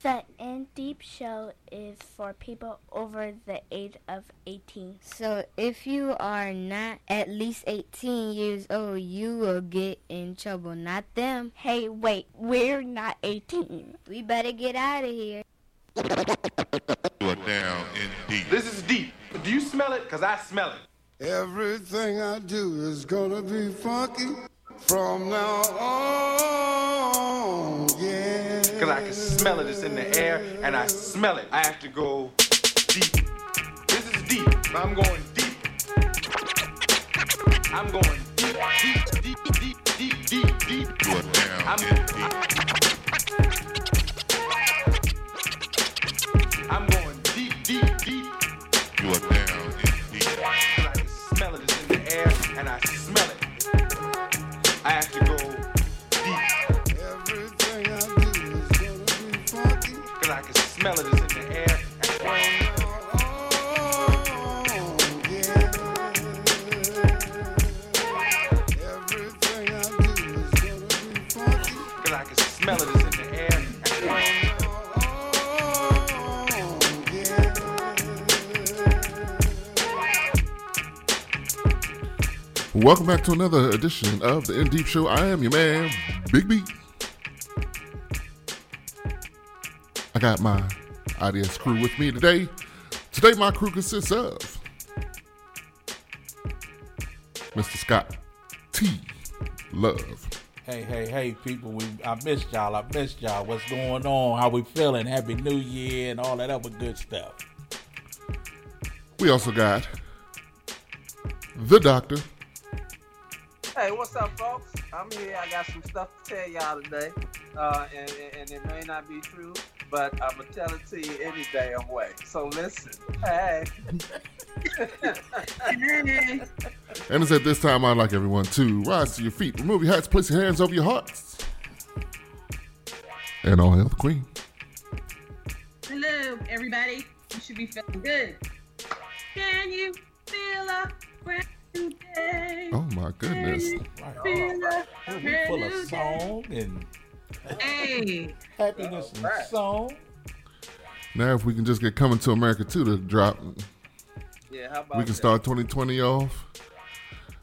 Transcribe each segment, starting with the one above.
The In Deep Show is for people over the age of 18. So if you are not at least 18 years old, you will get in trouble, not them. Hey, wait, we're not 18. We better get out of here. You are down in deep. This is deep. Do you smell it? Because I smell it. Everything I do is gonna be funky from now on. Yeah. Because I can smell it. It's in the air, and I smell it. I have to go deep. This is deep. But I'm going deep. I'm going deep, deep, deep, deep, deep, deep, deep. You are down I'm, deep. I'm going deep, deep, deep. You are down in deep. I can smell it. It's in the air, and I smell it. I have to Welcome back to another edition of the In Deep Show. I am your man, Big B. I got my IDS crew with me today. Today, my crew consists of Mr. Scott T. Love, Hey, hey, hey, people! We I missed y'all. I missed y'all. What's going on? How we feeling? Happy New Year and all that other good stuff. we also got the Doctor, Hey, what's up, folks? I'm here. I got some stuff to tell y'all today, uh, and, and, and it may not be true, but I'm gonna tell it to you any damn way. So listen. Hey. and it's at this time I'd like everyone to rise to your feet, remove your hats, place your hands over your hearts, and all hail the Queen. Hello, everybody. You should be feeling good. Can you feel a brand new? Oh my goodness. Right. Feel We full of song and Hey, happiness and Alright. song. Now, if we can just get Coming to America 2 to drop, Yeah, how about we can that? start 2020 off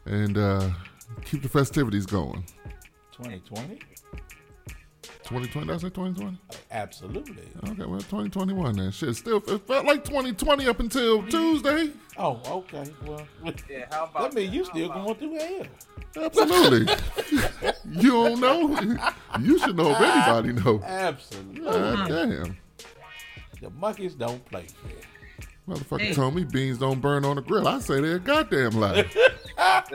and uh, keep the festivities going. 2020. 2020, did I say 2020? Absolutely. Okay, well, 2021 then. Shit, still, it felt like 2020 up until Tuesday. Oh, okay. Well, Yeah, how about that mean you How still about- going through hell. Absolutely. you don't know? You should know if anybody know. Absolutely. God damn. The monkeys don't play fair. Motherfucker Hey. told me beans don't burn on the grill. I say they're a goddamn lie. you had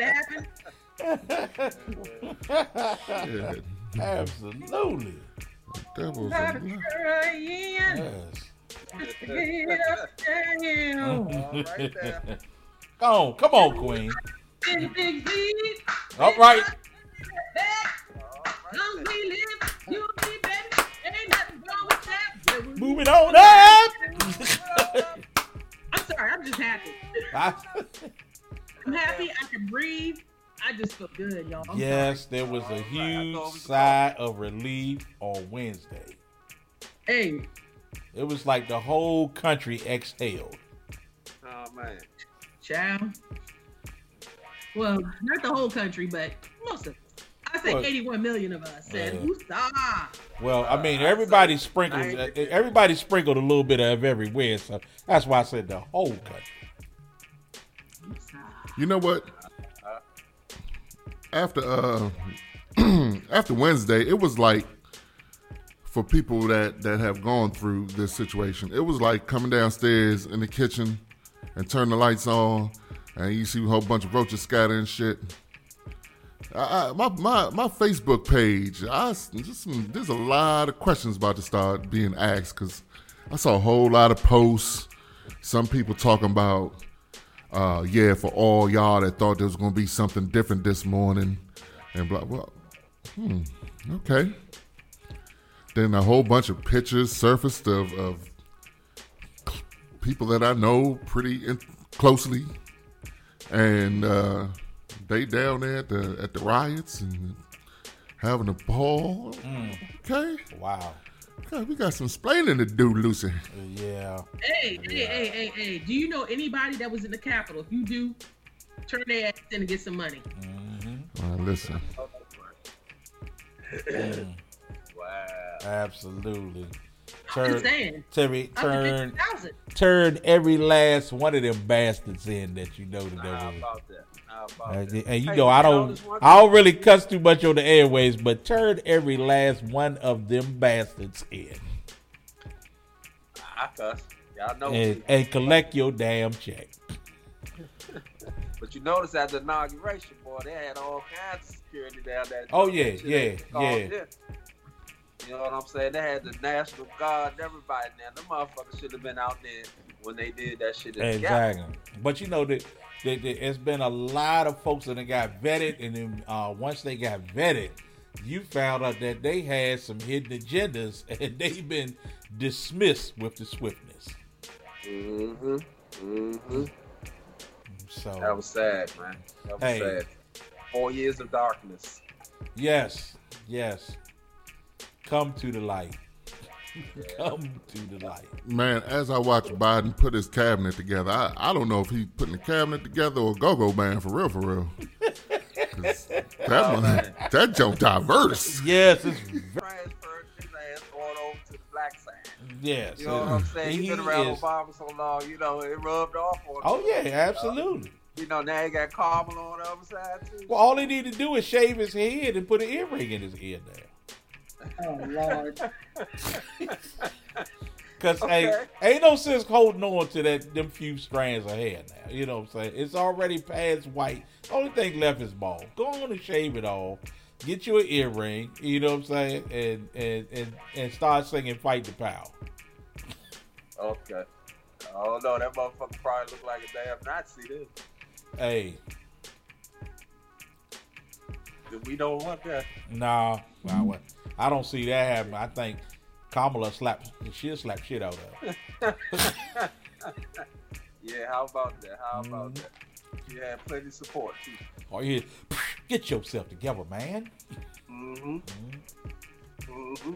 it happen? Shit. Absolutely. Devil's a Happy lie. Ryan, Yes. get up down. All right there. Come on, come on, Queen. Big, big, big. All right. All right Long there. we live, you'll be baby. Ain't nothing wrong with that. Moving on up. I'm sorry, I'm just happy. I- I'm happy. I can breathe. I just feel good, y'all. I'm yes, there was a huge thought we could sigh of relief on Wednesday. Hey, It was like the whole country exhaled. Oh man. child. Well, not the whole country, but most of us. I say Well, 81 million of us said, yeah. "Woosah!" Well, I mean, Uh, everybody say sprinkled. 90%. Everybody sprinkled a little bit of everywhere, so that's why I said the whole country. You know what? After uh after Wednesday, it was like for people that that have gone through this situation, it was like coming downstairs in the kitchen and turn the lights on, and you see a whole bunch of roaches scattering shit. I, I, my, my my Facebook page, I just there's a lot of questions about to start being asked because I saw a whole lot of posts. Some people talking about uh, yeah, for all y'all that thought there was going to be something different this morning, and blah. Well, hmm, okay. Then a whole bunch of pictures surfaced of, of people that I know pretty in, closely, and uh, they down there at the at the riots and having a ball. Mm. Okay, Wow. Okay, we got some splaining to do, Lucy. Yeah. Hey, hey, hey, hey, hey. Do you know anybody that was in the Capitol? If you do, turn their ass in and get some money. Uh, listen, Mm, Wow. absolutely. I'm Turn, just saying. Terry, I'm turn, 50,000. turn every last one of them bastards in that you know that How there was. about that? How And, you know, I don't, I don't really cuss too much on the airways, but turn every last one of them bastards in I cuss. Y'all know and, me. and collect your damn check. But you notice at the inauguration, boy, they had all kinds of security down there. Oh, yeah, yeah, yeah. in. You know what I'm saying? They had the National Guard and everybody in there. The motherfuckers should have been out there when they did that shit. in the Exactly. But you know that, that, that it's been a lot of folks that got vetted, and then uh, once they got vetted, you found out that they had some hidden agendas, and they've been dismissed with the swiftness. Mm-hmm. Mm-hmm. So That was sad, man. That was Hey. sad. Four years of darkness. yes, yes, come to the light. Come to the light. man, as I watch Biden put his cabinet together, I, I don't know if he's putting the cabinet together or go-go man for real, for real. that oh, one, that jump diverse. Yes, it's ve- Transferred his ass going over to the black side. yes. You know what I'm saying? He He's been around is- Obama so long, you know, it rubbed off on oh, him. Oh yeah, absolutely. You know, now he got Kamala on the other side, too. Well, all he need to do is shave his head and put an earring in his ear now. Oh Lord. Cause Okay. hey, ain't no sense holding on to that them few strands of hair now. You know what I'm saying? It's already past white. Only thing left is bald. Go on and shave it all. Get you an earring. You know what I'm saying? And and and, and start singing "Fight the Power." Okay. Oh, no, that motherfucker probably look like a damn Nazi, then. Hey, We don't want that. nah, I, I don't see that happen. I think Kamala slap she'll slap shit out of. her. Yeah, how about that? How about Mhm. that? She had plenty of support, too. Or you get yourself together, man. Mm-hmm. Mm-hmm.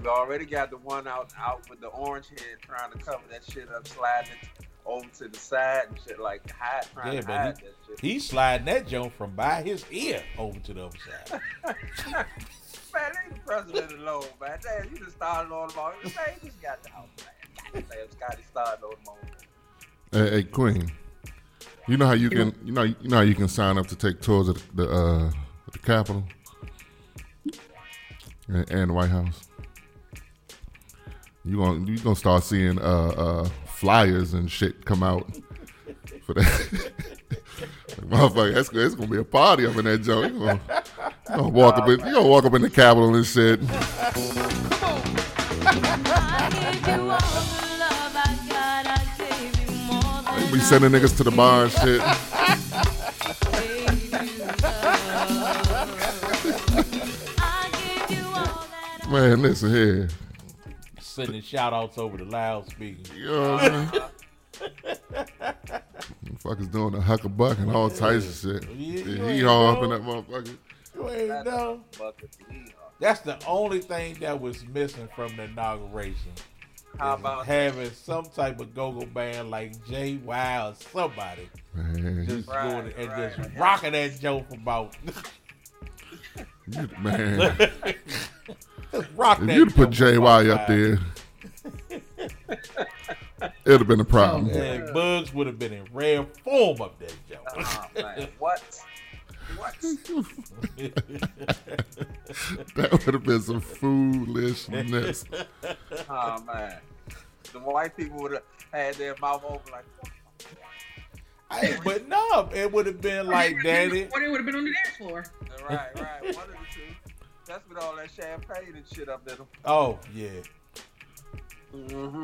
We already got the one out out with the orange head trying to cover that shit up, sliding it over to the side and shit like hide, trying Yeah, to but hide that shit. He's sliding that joint from by his ear over to the other side. Man, leave the president alone, man. Damn, you just started on him all. Man, you just got the house, man. Damn, Scotty started on him all. Hey, hey, Queen, you know how you can, you know, you know how you can sign up to take tours of the, the uh, the Capitol and, and the White House. You gonna you gonna start seeing uh, uh, flyers and shit come out for that. Motherfucker, that's, it's gonna be a party up in that joint. You gonna, you gonna walk up in, you gonna walk up in the Capitol and shit. They be sending niggas to the bar and shit. Man, listen here. Sending shout outs over the loudspeaker. You know what I mean? Motherfuckers doing the huck a buck and all types of shit. Yeah, The hee haw up in that motherfucker. You ain't know. Bucket to eat. That's the only thing that was missing from the inauguration. How is about having some type of go-go band like Jay Wild or somebody Man, just Right, going and right. just rocking that joke about man. just rock If you'd put joke JY about up there, it'd have been a problem. And Bugs would have been in rare form up there, joke. Oh, man. What? What? That would have been some foolishness. Oh man. The white people would have had their mouth open like Hey, but no, it would have been like Daddy. Or they would have been on the dance floor. right, right, one of the two. That's with all that champagne and shit up in them. Oh yeah, Mm-hmm.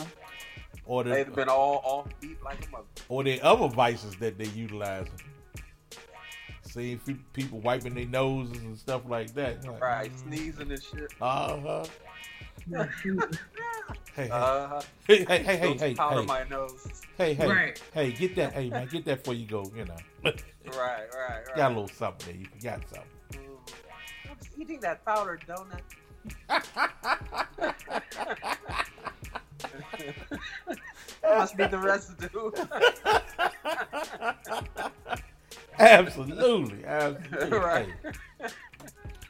or They'd have been all off beat like a mother. or the other vices that they utilizing. Seeing people wiping their noses and stuff like that. Like, Right, sneezing and shit. Uh huh. Hey, hey, Uh-huh. hey, hey, hey, hey, Don't hey, powder hey, my nose. hey, hey, Right. hey, get that, hey man, get that before you go. You know, Right, right, right. got a little something there. You forgot something. Eating that powdered donut? that must be the residue. Absolutely, absolutely. Right. Hey,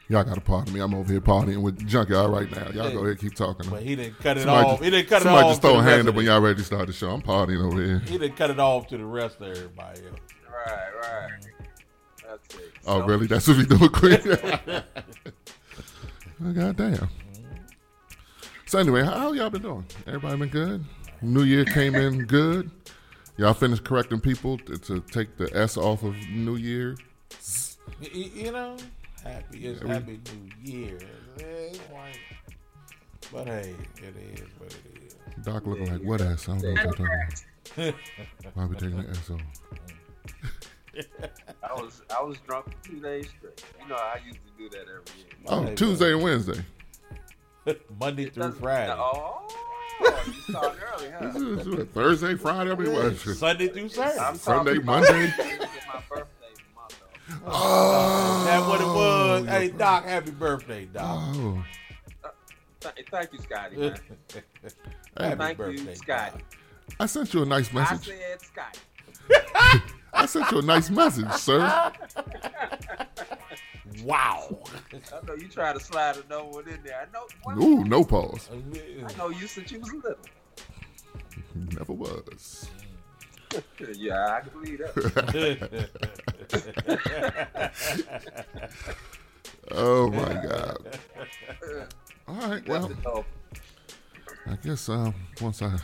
Y'all got to pardon me. I'm over here partying with Junkyard right now. Y'all go ahead keep talking. But he didn't cut it Somebody off. just- he didn't cut it somebody off. just throw a hand of up when y'all ready to start the show. I'm partying over here. He didn't cut it off to the rest of everybody else. Right, right. Oh, So- really? That's what we doing, Queen? God damn. So anyway, how, y'all been doing? Everybody been good? New Year came in good. Y'all finished correcting people to, to take the S off of New Year. Y- y- You know, happy it's Yeah, we- happy New Year. But hey, it is what it is. Doc looking like what ass? I don't know what y'all talking about. Why we taking the S off? I was I was drunk for two days straight. You know I used to do that every year. Oh, Hey, Tuesday and Wednesday. Monday through Friday. Oh, you started early, huh? This is Thursday, Friday. I mean, what? Sunday through Saturday. I'm Sunday, talking Monday. This is my birthday month, though. Oh, That's what it oh, was. Hey, Doc, happy birthday, Doc. Oh, uh, Th- thank you, Scotty. Man. happy Thank you, birthday, Scotty. Doc. I sent you a nice message. I said Scotty. I sent you a nice message, sir. Wow. I know you try to slide another one in there. I know. Well, Ooh, no pause. I know you since you was little. Never was. yeah, I can believe that. Oh my God. All right. Well, I guess um, once I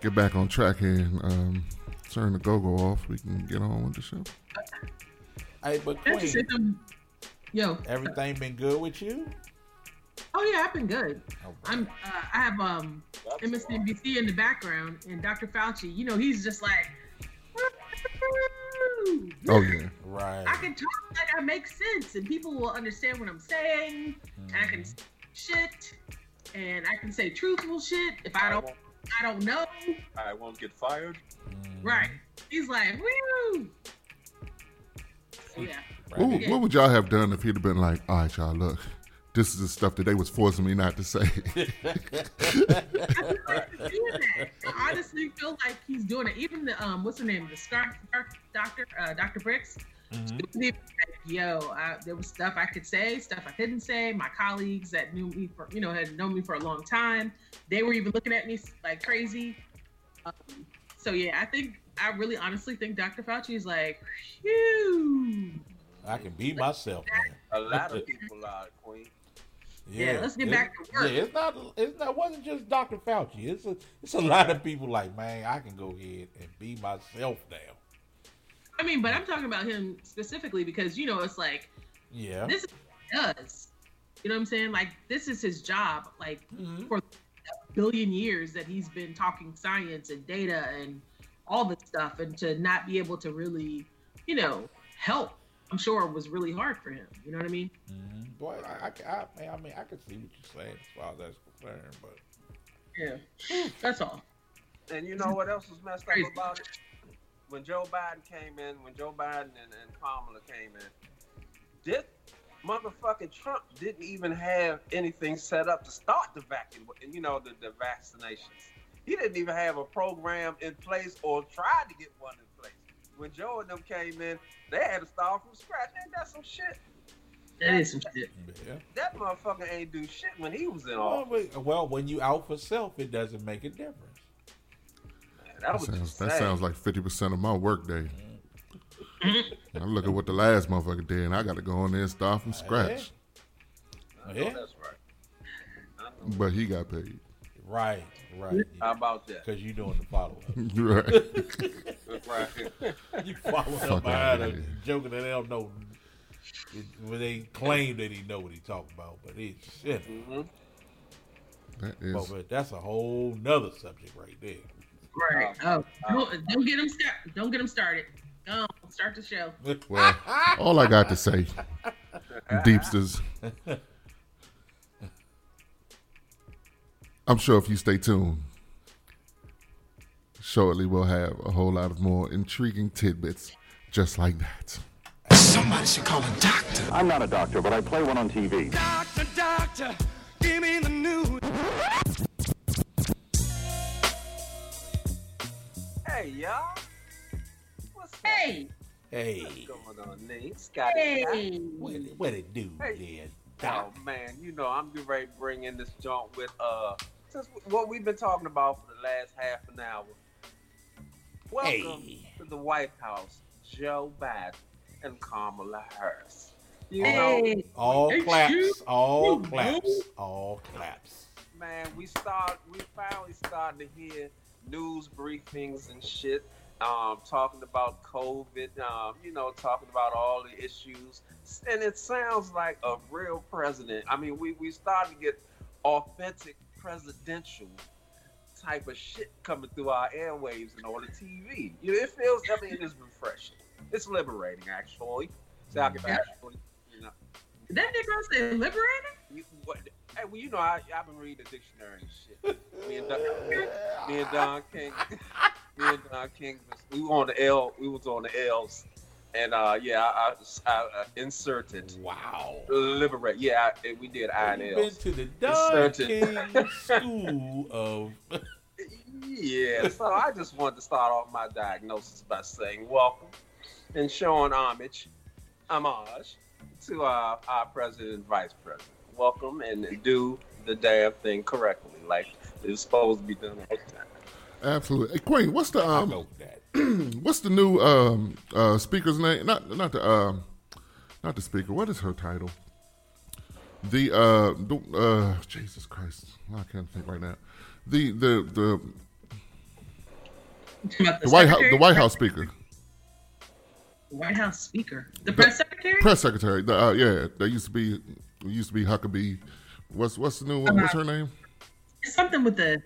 get back on track here um, turn the go-go off, we can get on with the show. hey, but Can't you say Queen. Yo. everything been good with you? Oh yeah, I've been good. Okay. I'm. Uh, I have um That's MSNBC in the background, and Dr. Fauci. You know, he's just like. Oh yeah. Right. I can talk like I make sense, and people will understand what I'm saying. And I can say shit, and I can say truthful shit if I don't. Won't, I don't know. I won't get fired. Right? He's like, woo. So, yeah. What, Right. what would y'all have done if he'd have been like, "All right, y'all, look, this is the stuff that they was forcing me not to say." I feel like he's doing that. I honestly feel like he's doing it. Even the um, what's her name? The scarf, scarf doctor, uh, Dr. Birx. Mhm. She was even like, Yo, I, there was stuff I could say, stuff I couldn't say. My colleagues that knew me for, you know, had known me for a long time, they were even looking at me like crazy. Um, so yeah, I think I really honestly think Dr. Fauci is like, phew. I can be myself. Man. A lot of people are Queen. Yeah, let's get back to work. Yeah, it's not. It's not. It wasn't just Dr. Fauci. It's a. It's a lot of people like, man, I can go ahead and be myself now. I mean, but I'm talking about him specifically because you know it's like Yeah. this is what he does. You know what I'm saying? Like this is his job. Like Mhm. for a billion years that he's been talking science and data and all this stuff, and to not be able to really, you know, help, I'm sure was really hard for him. You know what I mean? Mhm. Boy, I, I, I, I mean, I can see what you're saying as far as that's concerned, but Yeah, that's all. And you know what else was messed up about it? When Joe Biden came in, when Joe Biden and, and Kamala came in, this motherfucking Trump didn't even have anything set up to start the vaccine, you know, the, the vaccinations. He didn't even have a program in place or tried to get one in place. When Joe and them came in, they had to start from scratch. Ain't that some shit? That is some shit. yeah. That motherfucker ain't do shit when he was in Well, office. but- well, when you out for self, it doesn't make a difference. Man, that That sounds, that sounds like fifty percent of my workday. I look at what the last motherfucker did, and I got to go in there and start from scratch. I know Yeah. that's right. But he got paid. Right, right. How about that? Because you doing the follow up. right. right. you following Fuck up behind outta him, joking that they don't know. It, when they claim that he know what he talking about, but it's shit. hmm That is. But, but that's a whole nother subject right there. Right. Oh, oh, oh, don't, don't get them started. Don't get him started. Go on, start the show. Well, all I got to say, Deepsters. I'm sure if you stay tuned, shortly we'll have a whole lot of more intriguing tidbits just like that. Somebody Somebody should call a doctor. I'm not a doctor, but I play one on TV. Doctor, doctor, give me the news. Hey, y'all. What's Hey, Hey, going on, Nate? Scotty. hey. what it, what it do Hey. then? Oh man, you know I'm getting ready to bring in this joint with uh, just what we've been talking about for the last half an hour. Welcome Hey. to the White House, Joe Biden and Kamala Harris. You know, Hey, All Hey, claps, shoot. all Ooh, claps, ooh. all claps. man, we start, we finally starting to hear news briefings and shit, um, talking about COVID, um, you know, talking about all the issues, and it sounds like a real president. I mean, we we started to get authentic presidential type of shit coming through our airwaves and on the TV. You know, it feels. I mean, it's refreshing. It's liberating, actually. So I can Yeah. actually, you know. That nigga say liberating? You, what, hey, well, you know, I, I've been reading the dictionary and shit. Me and Don, me and Don King, me and Don King, we were on the L, we was on the L's, and uh, yeah, I, I, I uh, inserted Wow. liberate. Yeah, I, we did I and You've been L's. to the Don Inserted. King School of. Yeah, so I just wanted to start off my diagnosis by saying welcome and showing homage, homage to uh, our president and vice president. Welcome and do the damn thing correctly, like it's supposed to be done all the time. Absolutely. Hey, Queen, what's the um, know what's the new um uh speaker's name? Not not the um, not the speaker. What is her title? The uh, the, uh, Jesus Christ, I can't think right now. The the the About the White House the White House speaker, White House speaker, the press secretary. press secretary. The, uh, yeah, that used to be used to be Huckabee. What's what's the new one? What's her name? It's something with the.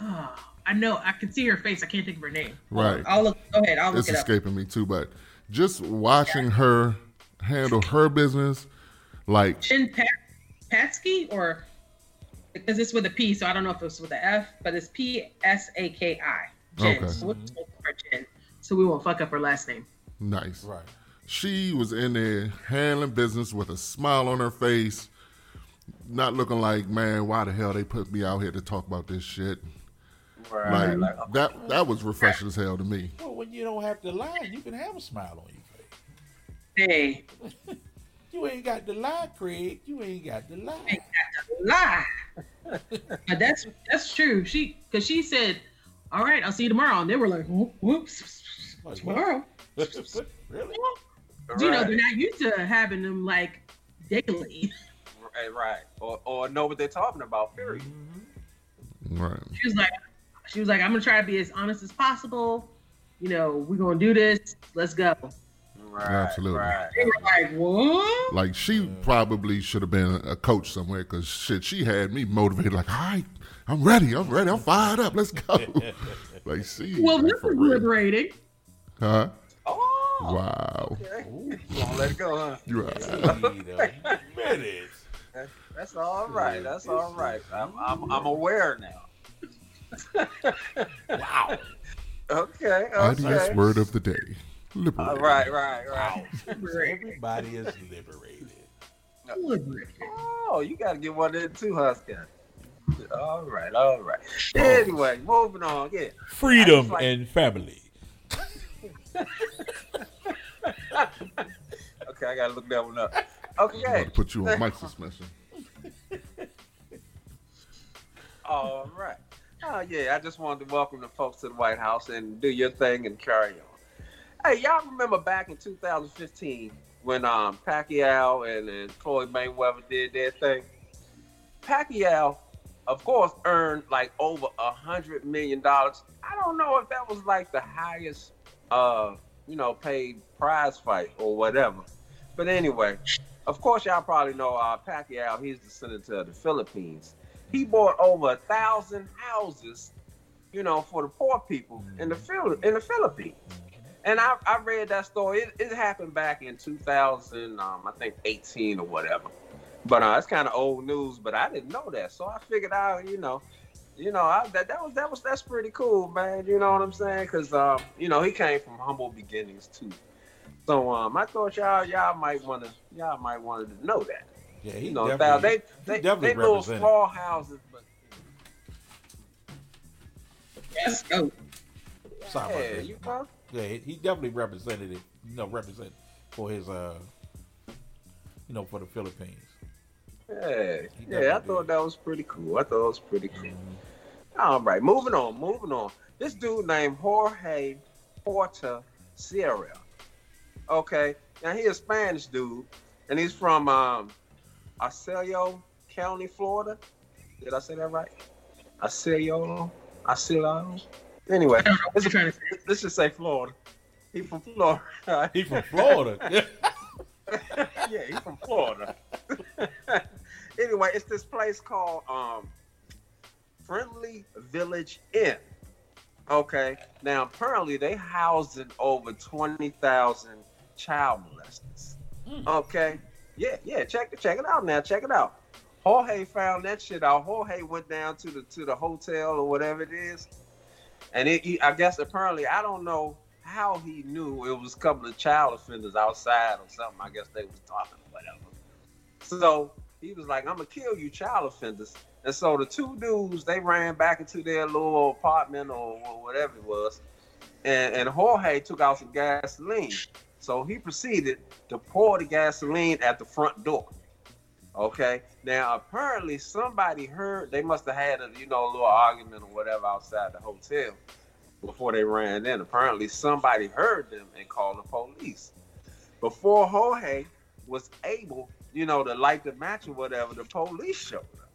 Oh, I know. I can see her face. I can't think of her name. Right. I'll look. Go ahead. I'll look It's it up. escaping me too, but just watching her handle her business, like Chin Pat, Patsky or because it's with a P, so I don't know if it's with a F, but it's P S A K I. Okay. So, we'll her Jen, so we won't fuck up her last name. nice. Right. She was in there handling business with a smile on her face, not looking like, man, why the hell they put me out here to talk about this shit? Right. Like Like, that that was refreshing as hell to me. Well, when you don't have to lie, you can have a smile on your face. Hey, You ain't got to lie, Craig. You ain't got to lie. lie. but that's that's true. She because she said, "All right, I'll see you tomorrow," and they were like, "Whoops, tomorrow." really? You know, they're not used to having them like daily. right, right. Or, or know what they're talking about. Period. Mm-hmm. Right. She was like, she was like, "I'm gonna try to be as honest as possible. You know, we're gonna do this. Let's go." Right. Absolutely. Right. They were like, "What?" Like she probably should have been a coach somewhere because shit, she had me motivated. Like, all right, I'm ready. I'm ready. I'm fired up. Let's go. like, see, Well, like, this is liberating. huh? Oh. Wow. Okay. You gonna let it go, huh? You right. Wait minute. That's all right. That's all right. I'm, I'm, I'm aware now. Wow. Okay. IDS Okay. word of the day. All Liberating. right. Right. Right. Everybody is liberated. Liberating. Oh, you got to get one in too, huh, Scott? All right. All right. Oh. Anyway, moving on. Yeah. Freedom like- and family. Okay, I gotta look that one up. Okay. put you on mic suspension. All right. Oh yeah, I just wanted to welcome the folks to the White House and do your thing and carry on. Hey, y'all remember back in 2015 when um Pacquiao and, and Floyd Mayweather did their thing? Pacquiao, of course, earned like over a hundred million dollars. I don't know if that was like the highest, uh, you know, paid prize fight or whatever. But anyway, of course, y'all probably know uh, Pacquiao. He's the senator of the Philippines. He bought over a thousand houses, you know, for the poor people in the Phil- in the Philippines. And I, I read that story. It, it happened back in 2000, um, I think 18 or whatever. But uh, it's kind of old news. But I didn't know that, so I figured out, you know, you know, I, that that was that was that's pretty cool, man. You know what I'm saying? Because um, you know, he came from humble beginnings too. So um, I thought y'all y'all might wanna y'all might wanted to know that. Yeah, he You know, definitely, now, they he they, definitely they little represented. small houses, but Yes, go. Sorry yeah, that. you know. Yeah, he he definitely represented it. You know, represent for his uh, you know, for the Philippines. Yeah, yeah, I thought that was pretty cool. I thought it was pretty cool. All right, moving on, moving on. This dude named Jorge Porta Sierra. Okay, now he a Spanish dude, and he's from um, Arcelo County, Florida. Did I say that right? Arcelo, Arcelo. Anyway, I don't know what let's, you're trying to say. let's just say Florida. He from Florida. He from Florida. yeah, he's from Florida. anyway, it's this place called um, Friendly Village Inn. Okay, now apparently they housing over twenty thousand child molesters. Okay, yeah, yeah. Check it, check it out now. Check it out. Jorge found that shit out. Jorge went down to the to the hotel or whatever it is, and it, he, I guess apparently I don't know how he knew it was a couple of child offenders outside or something. I guess they was talking or whatever. So he was like, "I'm gonna kill you, child offenders." And so the two dudes they ran back into their little apartment or, or whatever it was, and, and Jorge took out some gasoline. So he proceeded to pour the gasoline at the front door. Okay. Now apparently somebody heard they must have had a you know a little argument or whatever outside the hotel before they ran in. Apparently somebody heard them and called the police. Before Jorge was able, you know, to light the match or whatever, the police showed up.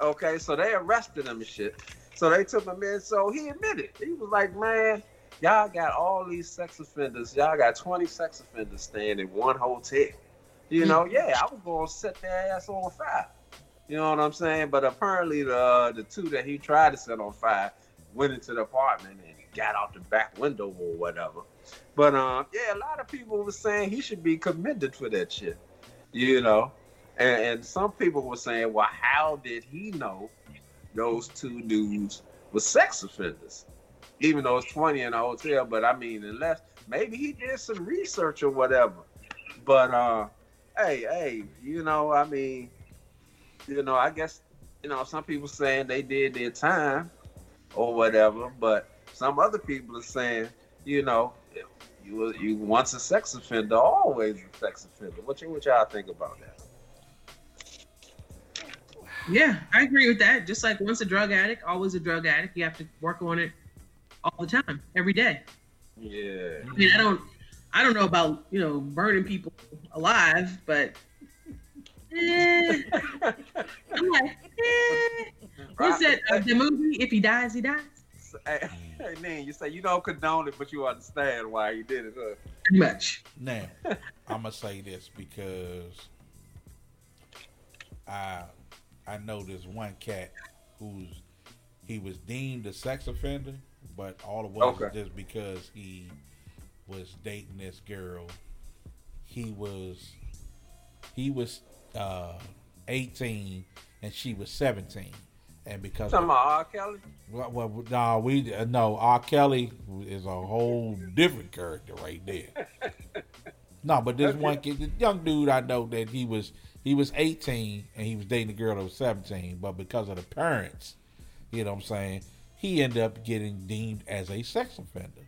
Okay, so they arrested him and shit. So they took him in. So he admitted. He was like, man, y'all got all these sex offenders. Y'all got 20 sex offenders staying in one hotel. You know, hmm. yeah, I was going to set their ass on fire. You know what I'm saying? But apparently the uh, the two that he tried to set on fire went into the apartment got out the back window or whatever. But um, yeah, a lot of people were saying he should be commended for that shit. You know, and, and some people were saying, well, how did he know those two dudes were sex offenders? Even though it's 20 in a hotel, but I mean, unless maybe he did some research or whatever. But uh, hey, hey, you know, I mean, you know, I guess, you know, some people saying they did their time or whatever, but some other people are saying, you know, you was you once a sex offender, always a sex offender. What you what y'all think about that? Yeah, I agree with that. Just like once a drug addict, always a drug addict. You have to work on it all the time, every day. Yeah. I mean, I don't, I don't know about you know burning people alive, but eh, I'm like, eh. what's that? Uh, the movie? If he dies, he dies. Hey, hey, Lynn, you say you don't condone it, but you understand why he did it. Huh? Pretty much. Now, I'm gonna say this because I I know this one cat who's he was deemed a sex offender, but all it was Okay. just because he was dating this girl. He was he was uh 18 and she was 17, and because Talking about R. Kelly. well, well, no, we uh, no. R. Kelly is a whole different character right there. no, but this one kid, the young dude, I know that he was he was 18 and he was dating a girl that was 17, but because of the parents, you know what I'm saying, he ended up getting deemed as a sex offender.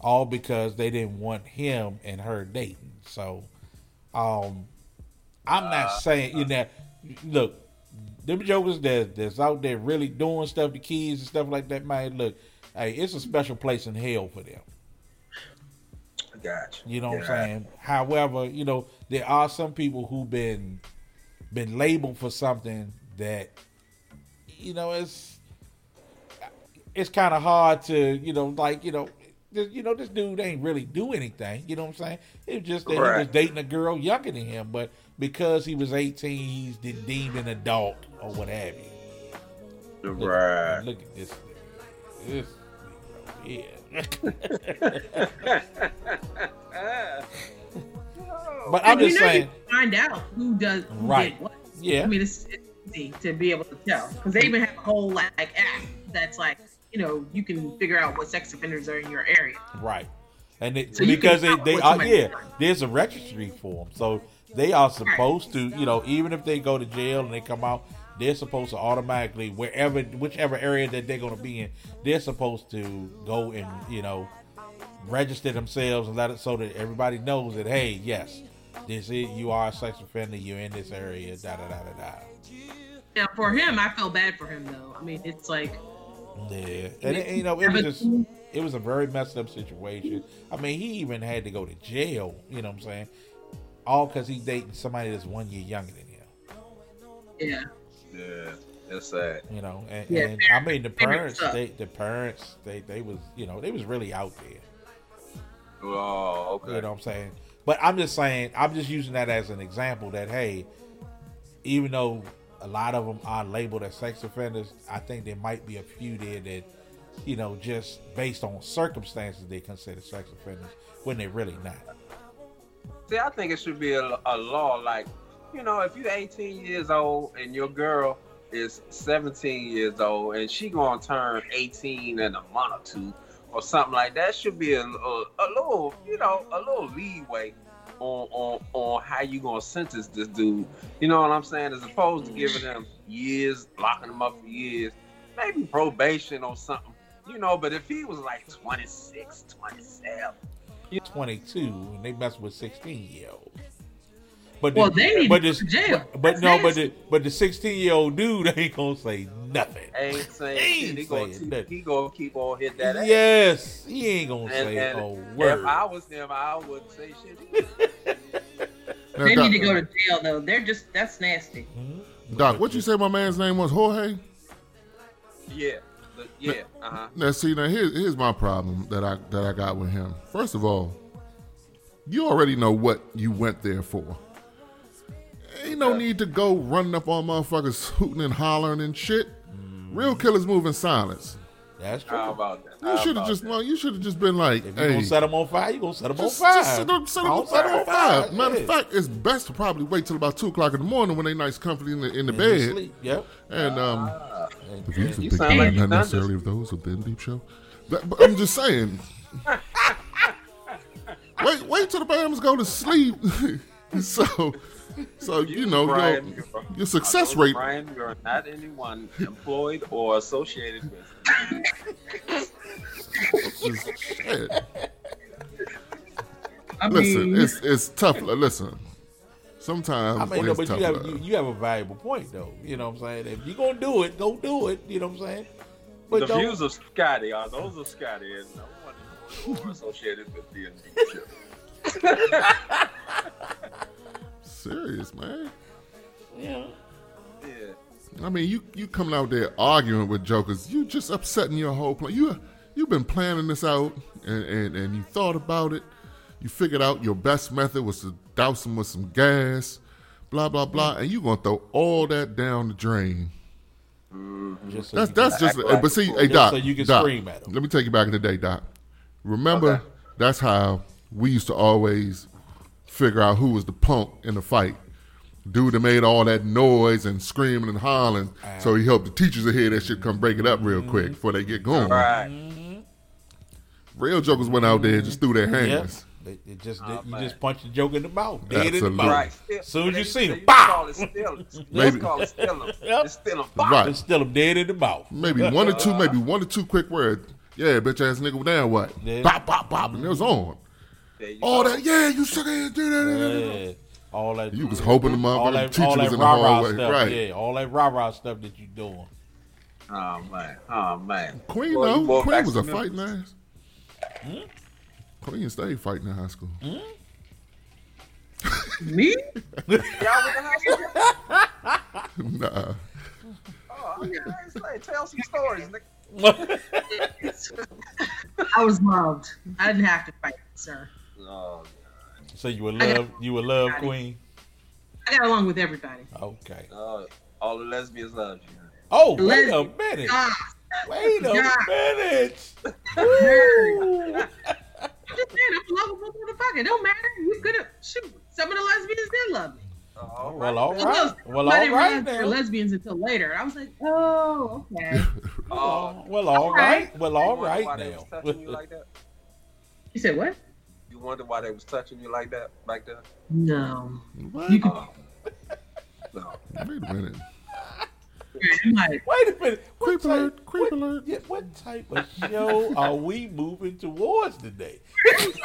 All because they didn't want him and her dating. So, um, I'm not saying you know, look, them jokers that that's out there really doing stuff to kids and stuff like that, man. Look, hey, it's a special place in hell for them. Gotcha. You know what I'm saying? However, you know, there are some people who've been been labeled for something that you know it's it's kind of hard to you know like you know this, you know this dude ain't really do anything. You know what I'm saying? It's just that he was Right. dating a girl younger than him, but because he was 18, he's deemed an adult or what have you. Look, Right. Look at this. This. Yeah. But I'm And you just know saying, can find out who does who Right. did what. Yeah. I mean, it's, it's easy to be able to tell because they even have a whole like app that's like you know you can figure out what sex offenders are in your area. right? and it, So because they, they are yeah, there's a registry for them, so they are supposed to, you know, even if they go to jail and they come out, they're supposed to automatically wherever, whichever area that they're going to be in, they're supposed to go and you know register themselves and let it so that everybody knows that hey, yes, this is you are a sex offender, you're in this area, da da da da da. Now for him, I feel bad for him though. I mean, it's like Yeah, and it, you know, it was just it was a very messed up situation. I mean, he even had to go to jail. You know what I'm saying? All because he's dating somebody that's one year younger than him. yeah. Yeah, that's sad. You know, and, Yeah, and I mean the parents parents, they the parents, they they was you know they was really out there. Oh, okay. You know what I'm saying? But I'm just saying, I'm just using that as an example that hey, even though a lot of them are labeled as sex offenders, I think there might be a few there that, you know, just based on circumstances they consider sex offenders when they're really not. See, I think it should be a, a law like, you know, if you're 18 years old and your girl is 17 years old and she gonna turn 18 in a month or two or something like that, should be a, a, a little, you know, a little leeway on, on on how you gonna sentence this dude. You know what I'm saying? As opposed to giving mm-hmm. them years, locking them up for years, maybe probation or something. You know, but if he was like 26, 27, He's 22 and they mess with 16 year olds. But Well, they need but to go this- to jail. But, but That's no, but the but the 16 year old dude ain't gonna say nothing. ain't saying He ain't He gonna, saying nothing. he gonna keep on hitting that ass. Yes, he ain't gonna And, say and a word. if I was him, I wouldn't say shit. They need to go to jail though. They're just that's nasty. Doc, what you say my man's name was? Jorge? yeah, yeah, uh huh. Now, see, now here's, here's my problem that I that I got with him. First of all, you already know what you went there for. Ain't no need to go running up on motherfuckers hooting and hollering and shit. Real killers move in silence. That's true. How about that? You should have about just that? well, you should have just been like, If you hey, gonna set them on fire, you gonna set them just, on fire. just set them, set them, set them on fire. Matter yeah. of fact, it's best to probably wait till about two o'clock in the morning when they nice comfy in the in the And bed. you sleep. Yep. And um, And- the views and- of Big like not done necessarily of those of the In Deep Show. But, but I'm just saying. wait, wait till the Bams go to sleep. so, so you know Brian, your, your success I rate. Brian, you're not anyone employed or associated with. Is, shit. I Listen, mean, it's it's tough. Listen, sometimes I mean, no, it's but tough. you have you, you have a valuable point though. You know what I'm saying? If you're gonna do it, go do it. You know what I'm saying? But the don't- views of Scotty are those of Scotty and no one associated with the ND show. Serious, man. Yeah. Yeah. I mean, you you coming out there arguing with jokers, you just upsetting your whole plan. You you've been planning this out, and, and and you thought about it. You figured out your best method was to douse them with some gas, blah blah blah, mm. and you gonna throw all that down the drain. Mm-hmm. Just so That's that's just. act like but see, a fool. hey Doc, so you can Doc, scream at 'em. Let me take you back in the day, Doc. Remember, Okay. that's how we used to always figure out who was the punk in the fight. Dude that made all that noise and screaming and hollering, so he helped the teachers to hear that shit come break it up real Mm-hmm. quick before they get going. Right. Real jokers went out there and just threw their hands. They, it just Oh, you man. just punch the joke in the mouth, dead in the mouth. Right. Still, Soon as you see they him, used to call it stealing. Maybe. They call it stealing. It's stealing. Right. Just still them dead in the mouth. Maybe one or two, maybe one or two quick words. Yeah, bitch ass nigga, now what? Yeah. Bop, bop, bop, and it was on. There All go. that, yeah, you suck ass, do that. Yeah. All that You was hoping the all motherfucking that, teacher all was that in the rah-rah hallway. stuff, Right. yeah, all that rah rah stuff that you doing. Oh man. Oh man. Queen, Boy, you though. Queen was a to fighting Memphis. ass. Hmm? Queen stayed fighting in high school. Hmm? me? Y'all with the high school? nah. Oh, okay. Say, tell some stories. I was loved. I didn't have to fight, sir. Oh, so you would love you would love Queen. I got along with everybody. Okay. oh, all the lesbians love you. Oh, wait a minute. Ah, Wait a Yeah. minute. nerd. I'm just saying, I'm a lovable motherfucker. It don't matter. You could have shoot. Some of the lesbians did love me. Oh, Well, all Well, right. Well, I all didn't right realize they were now. lesbians until later. I was like, oh, okay. Oh, Well, all right. Well, all right. right why now. was you like that? You said what? You wonder why they was touching you like that back then? No. What? You could, Oh. no. Wait a minute. I'm like, Wait a minute. What Creep type, alert, creep what, alert. Yeah, what type of show are we moving towards today?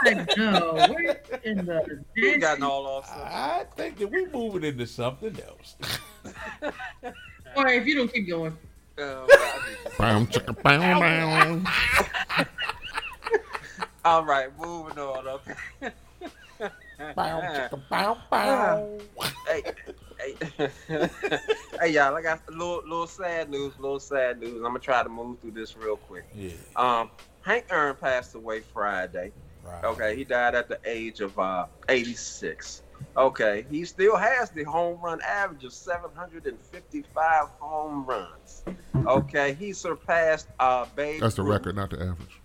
like, no, we're in the We gotten all off. I think that we're moving into something else. Or if you don't keep going. Um, but chicka, bow, bow. All right, moving on. Okay. bow, chicka, bow, bow. hey, hey, hey, y'all! I got a little, little sad news. Little sad news. I'm gonna try to move through this real quick. Yeah, Um, Hank Aaron passed away Friday. right. Okay, he died at the age of uh, 86. Okay, he still has the home run average of 755 home runs. Okay, he surpassed uh, Babe. That's the Ruth. record, not the average.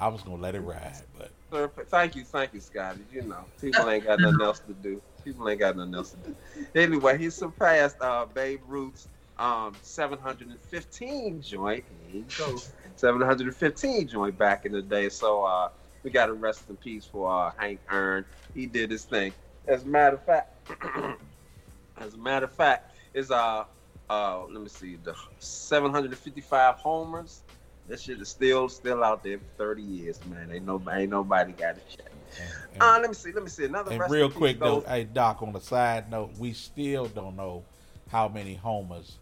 I was gonna let it ride, but Sir, Thank you, thank you, Scotty. You know, people ain't got nothing else to do. People ain't got nothing else to do. Anyway, he surpassed uh, Babe Ruth's um, 715 joint. Here you go. 715 joint back in the day. So uh, we got to rest in peace for uh, Hank Aaron. He did his thing. As a matter of fact, as a matter of fact, is uh uh let me see the 755 homers. That shit is still still out there for 30 years, man. Ain't no ain't nobody got it checked. and, Uh, let me see, let me see another. and real quick though, hey Doc, on the side note, we still don't know how many homers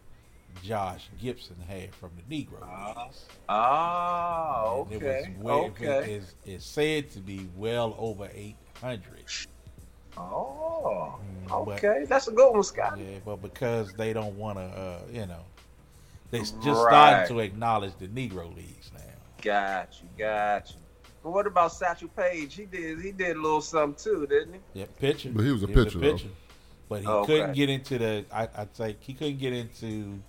Josh Gibson had from the Negro Ah, Leagues. Oh, And okay, It was well, okay. It's, it's said to be well over 800. Oh, Mm, but- okay. That's a good one, Scott. Yeah, but because they don't want to, uh, you know, they s- just Right. starting to acknowledge the Negro Leagues now. Got you, got you. But what about Satchel Paige? He did he did a little something too, didn't he? Yeah, pitching. But he was a pitcher, though. But he Oh, couldn't okay. get into the. I, I'd say he couldn't get into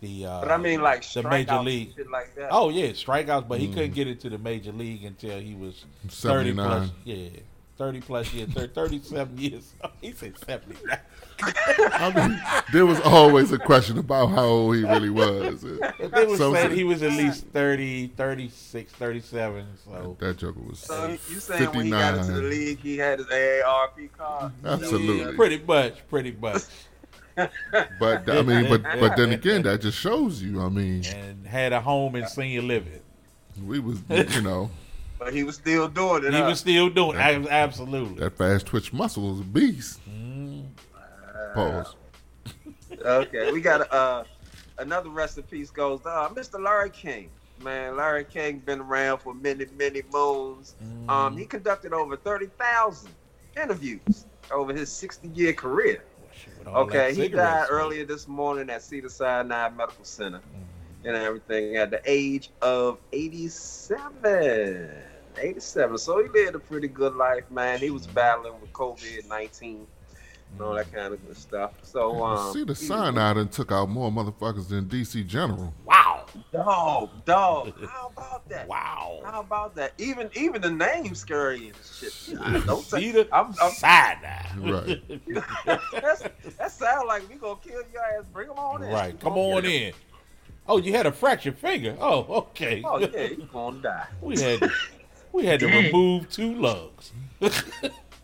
the. Uh, But I mean, like the major league. shit like that. Oh yeah, strikeouts, but he Mm. couldn't get into the major league until he was thirty plus. Yeah, thirty plus years, thir- thirty-seven years. he said seventy-nine. I mean, there was always a question about how old he really was. They were So- saying he was at least 30, 36, 37. So That joker was So you saying when he got into the league, he had his AARP card? Absolutely. Yeah, pretty much, pretty much. But I mean, but but then again, that just shows you. I mean, and had a home in senior living. we was you know But he was still doing it. He huh? was still doing it. Ab- absolutely. that fast twitch muscle was a beast. Mm. Pause. okay, we got uh, another rest in peace goes to uh, Mr. Larry King. Man, Larry King has been around for many, many moons. Um, he conducted over thirty thousand interviews over his sixty-year career. With all Okay, he died smoke. earlier this morning at Cedar Sinai Medical Center and everything at the age of 87. 87. So he lived a pretty good life, man. He was battling with COVID 19 and all that kind of good stuff. So, um, See, the sign out and took out more motherfuckers than DC General. Wow. Dog, dog. How about that? Wow. How about that? Even even the name scary and shit. Don't say, Cedar I'm, I'm, Sinai. Right. that's, that sounds like we gonna kill your ass. Bring them on in. Right. Come on get 'em. in. Oh, you had a fractured finger. Oh, okay. Oh yeah, you gonna die. we had we had to Dang. remove two lugs.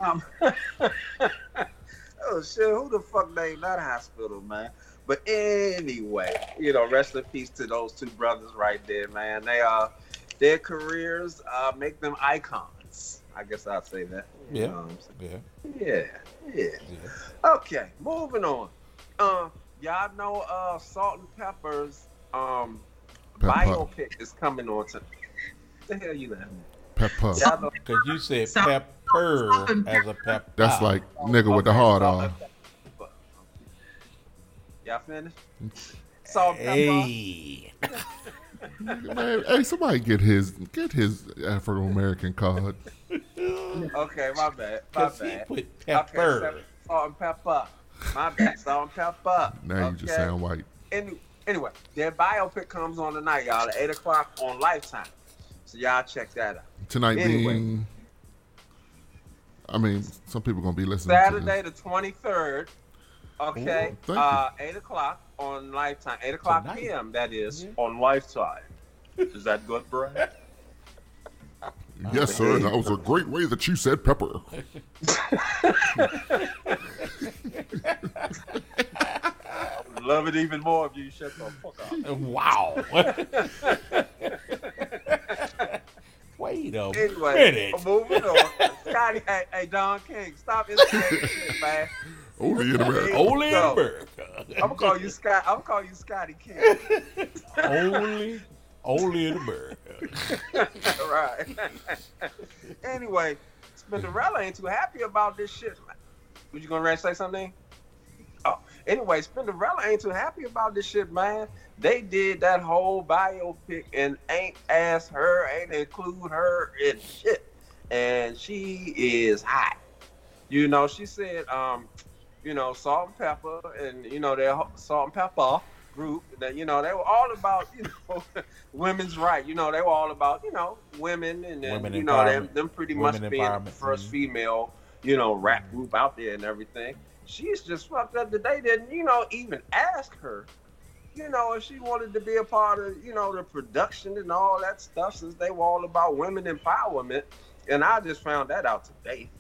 Um, oh shit, who the fuck named that hospital, man? But anyway, you know, rest in peace to those two brothers right there, man. They are their careers uh, make them icons. I guess I'd say that. You Yeah. know what I'm? Yeah. Yeah, yeah. yeah. Okay, moving on. Um, y'all know uh Salt and Pepper's um Pepper. biopic is coming on to the hell you laughing at? Pepper. Because you said Salt- pepper salt as a pepper. That's like nigga with the hard on. Y'all finished? Salt and pepper. Hey. Man, hey, somebody get his get his Afro American card. Okay, my bad. My Because he bad. put pepper. so- salt and pepper. My bad. Salt and pepper. Now you just Okay? sound white. Any, anyway, their biopic comes on tonight, y'all, at 8 o'clock on Lifetime. So y'all check that out. Tonight Anyway. being, I mean, some people are gonna be listening. Saturday the 23rd, okay, Ooh, uh, 8 o'clock on Lifetime. 8 o'clock Tonight. p.m., that is, on Lifetime. Is that good, Brad? Yes, sir. That was a great way that you said pepper. Love it even more if you shut the fuck up. Wow. Wait a Anyway, minute. moving on. Scotty, hey, hey, Don King, stop instigating shit, man. Only in America. Only in So, America. I'm gonna call you Scott. I'm gonna call you Scotty King. only, only in America. right. anyway, Spinderella ain't too happy about this shit. Man. Was you gonna ready to say something? Oh, anyway, Spinderella ain't too happy about this shit, man. They did that whole biopic and ain't asked her, ain't include her in shit, and she is hot. You know, she said, um, you know, Salt and Pepper, and you know, their Salt and Pepper group that you know they were all about you know women's right. You know, they were all about you know women and then, Women you know them, them pretty Women much being the empowerment. first Mhm. female you know rap group out there and everything. She's just fucked up that they didn't you know even ask her. You know, if she wanted to be a part of, you know, the production and all that stuff, since they were all about women empowerment, and I just found that out today.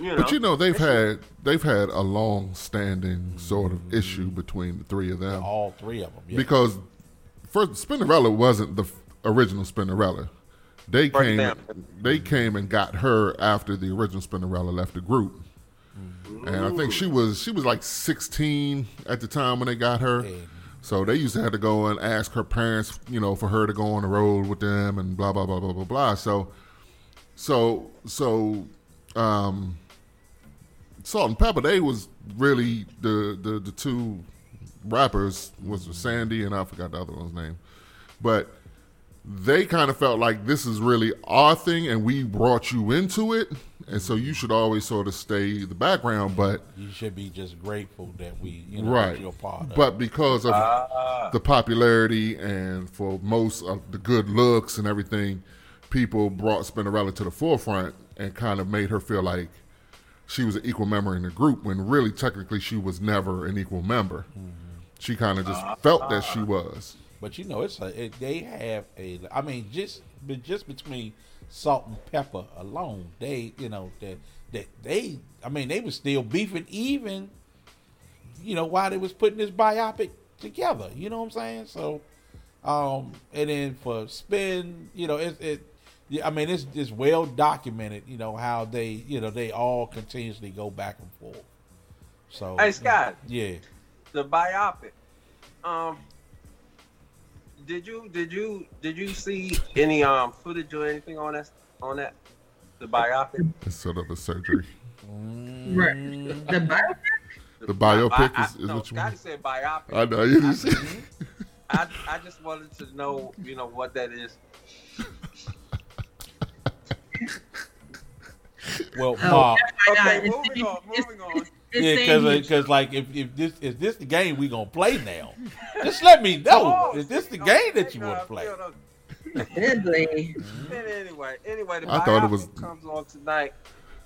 You know, But you know they've had they've had a long standing sort of issue between the three of them. All three of them. Yeah. Because first Spinderella wasn't the original Spinderella. They Break came down. they came and got her after the original Spinderella left the group. And I think she was she was like 16 at the time when they got her. So they used to have to go and ask her parents, you know, for her to go on the road with them and blah blah blah blah blah blah. So so so um Salt and Pepper, they was really the the, the two rappers was Sandy and I forgot the other one's name, but they kind of felt like this is really our thing and we brought you into it, and so you should always sort of stay the background. But you should be just grateful that we, you know, right, that you're part of. but because of Ah. the popularity and for most of the good looks and everything, people brought Spinderella to the forefront and kind of made her feel like she was an equal member in the group when really technically she was never an equal member. She kind of just felt that she was. But you know, it's a, it, they have a. I mean, just but just between salt and pepper alone, they you know that that they. I mean, they were still beefing even. You know, while they was putting this biopic together. You know what I'm saying? So, um, and then for spin, you know, it it. I mean, it's it's well documented. You know how they, you know, they all continuously go back and forth. So, Hey, Scott. Yeah. the biopic. Um, did you did you did you see any um footage or anything on that on that the biopic? It's sort of a surgery. Right. The biopic? The biopic I- I- is, is no, what you Scotty want. said biopic. I know you just. I, I just wanted to know, you know, what that is. Well, Oh, Mark. Okay, moving on, moving on. It's Yeah, saying here- because like if, if this is this the game we gonna play now, just let me know. Oh, is this the game that you want to play? feel. Anyway, anyway, the I thought it was- comes on tonight,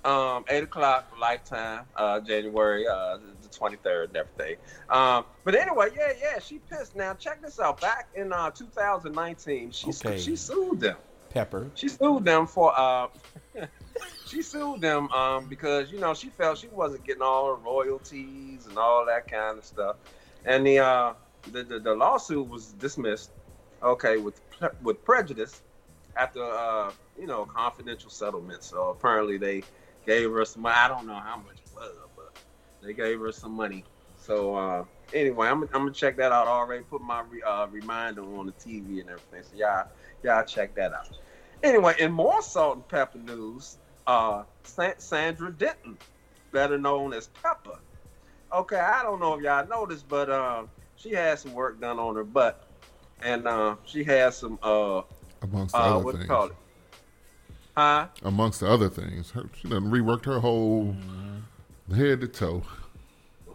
um, eight o'clock, Lifetime, uh, January uh, the twenty third, and everything. Um, but anyway, yeah, yeah, she pissed. Now check this out. Back in uh, 2019, she Okay. she sued them. Pepper. She sued them for uh, she sued them um because you know she felt she wasn't getting all her royalties and all that kind of stuff, and the uh the the, the lawsuit was dismissed, okay, with with prejudice after uh you know confidential settlement. So apparently they gave her some. I don't know how much it was, but they gave her some money. So uh anyway, I'm, I'm gonna check that out. I already put my re, uh, reminder on the TV and everything. So y'all y'all check that out. Anyway, in more salt and pepper news, uh, Sa- Sandra Denton, better known as Pepper. Okay, I don't know if y'all noticed, but uh, she had some work done on her butt, and uh, she had some uh, Amongst uh, other what you things. call it? Huh? Amongst the other things, her, she done reworked her whole head to toe.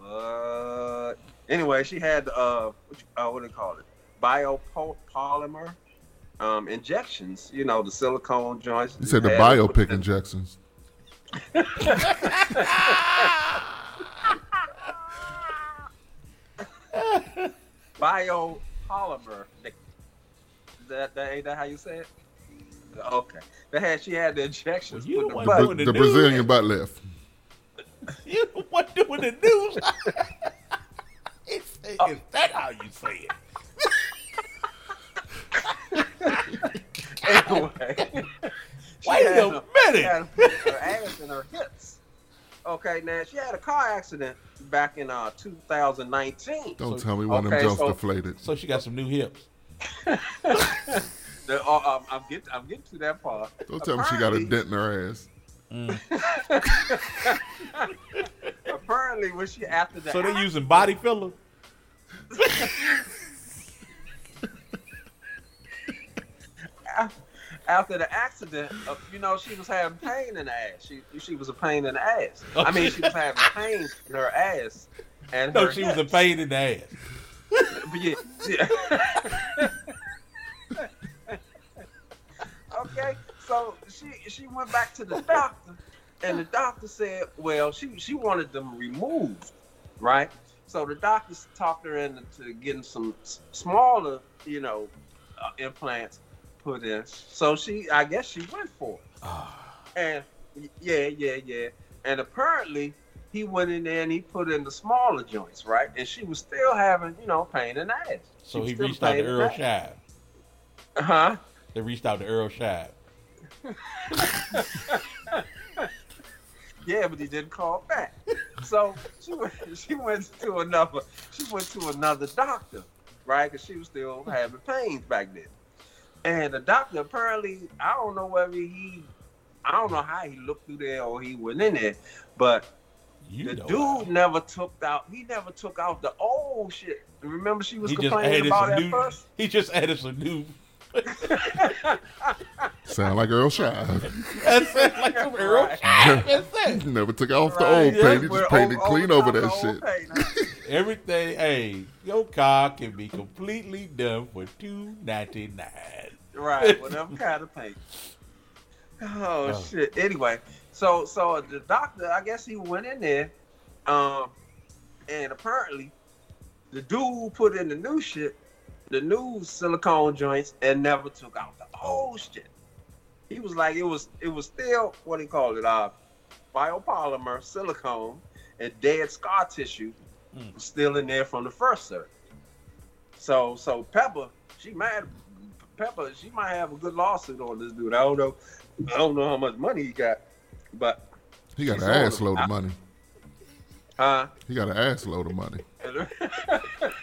Uh, anyway, she had uh, what, you, uh, what do they call it? Biopolymer um, injections. You know, the silicone joints. You said the had her put biopic injections. biopolymer. That, that ain't that how you say it? Okay. They had she had the injections. Well, you put the one butt- doing The, the the news. Brazilian butt lift. You the one doing the news. It's- Is that how you say it? Anyway. Wait had a her- minute. had her ass and her hips. Okay, now she had a car accident back in uh 2019. Don't So- tell me one of okay, them jumps so- deflated. So she got some new hips. The, uh, um, I'm getting I'm getting to that part. Don't tell me she got a dent in her ass. Apparently, when she after that, So they ac- using body filler. after the accident, uh, you know, she was having pain in the ass. She she was a pain in the ass. I mean, she was having pain in her ass, and No, her she was a pain in the ass. But yeah, yeah. okay, so she she went back to the doctor, and the doctor said, well, she she wanted them removed, right? So the doctor talked her into getting some smaller, you know, uh, implants put in. So she, I guess she went for it. Ah. And yeah, yeah, yeah. And apparently he went in there and he put in the smaller joints, right? And she was still having, you know, pain in the ass. So he reached out to Earl ass. Scheib. Huh? They reached out to Earl Shad. Yeah, but he didn't call back. So she went, she went to another she went to another doctor, right? Because she was still having pains back then. And the doctor apparently, I don't know whether he, I don't know how he looked through there or he went in there, but You the know dude never took out. He never took out the old shit. Remember, she was He complaining about some it new. first. He just added some new. Sound like Earl Scheib. That's it, like some Earl Right. Shive. That's it. Never took off the old yeah, paint. He just painted over- clean over over that shit. Everything, hey, your car can be completely done for two ninety nine. Right, whatever kind of paint. Oh, Oh. shit. Anyway, so so the doctor, I guess he went in there, um, and apparently the dude put in the new shit, the new silicone joints, and never took out the old shit. He was like, it was it was still what he called it, uh, biopolymer silicone and dead scar tissue Mm. was still in there from the first surgery. So so Pepper, she mad. Pepper, she might have a good lawsuit on this dude. I don't know. I don't know how much money he got, but He got an ass load of money. huh? He got an ass load of money. Boy,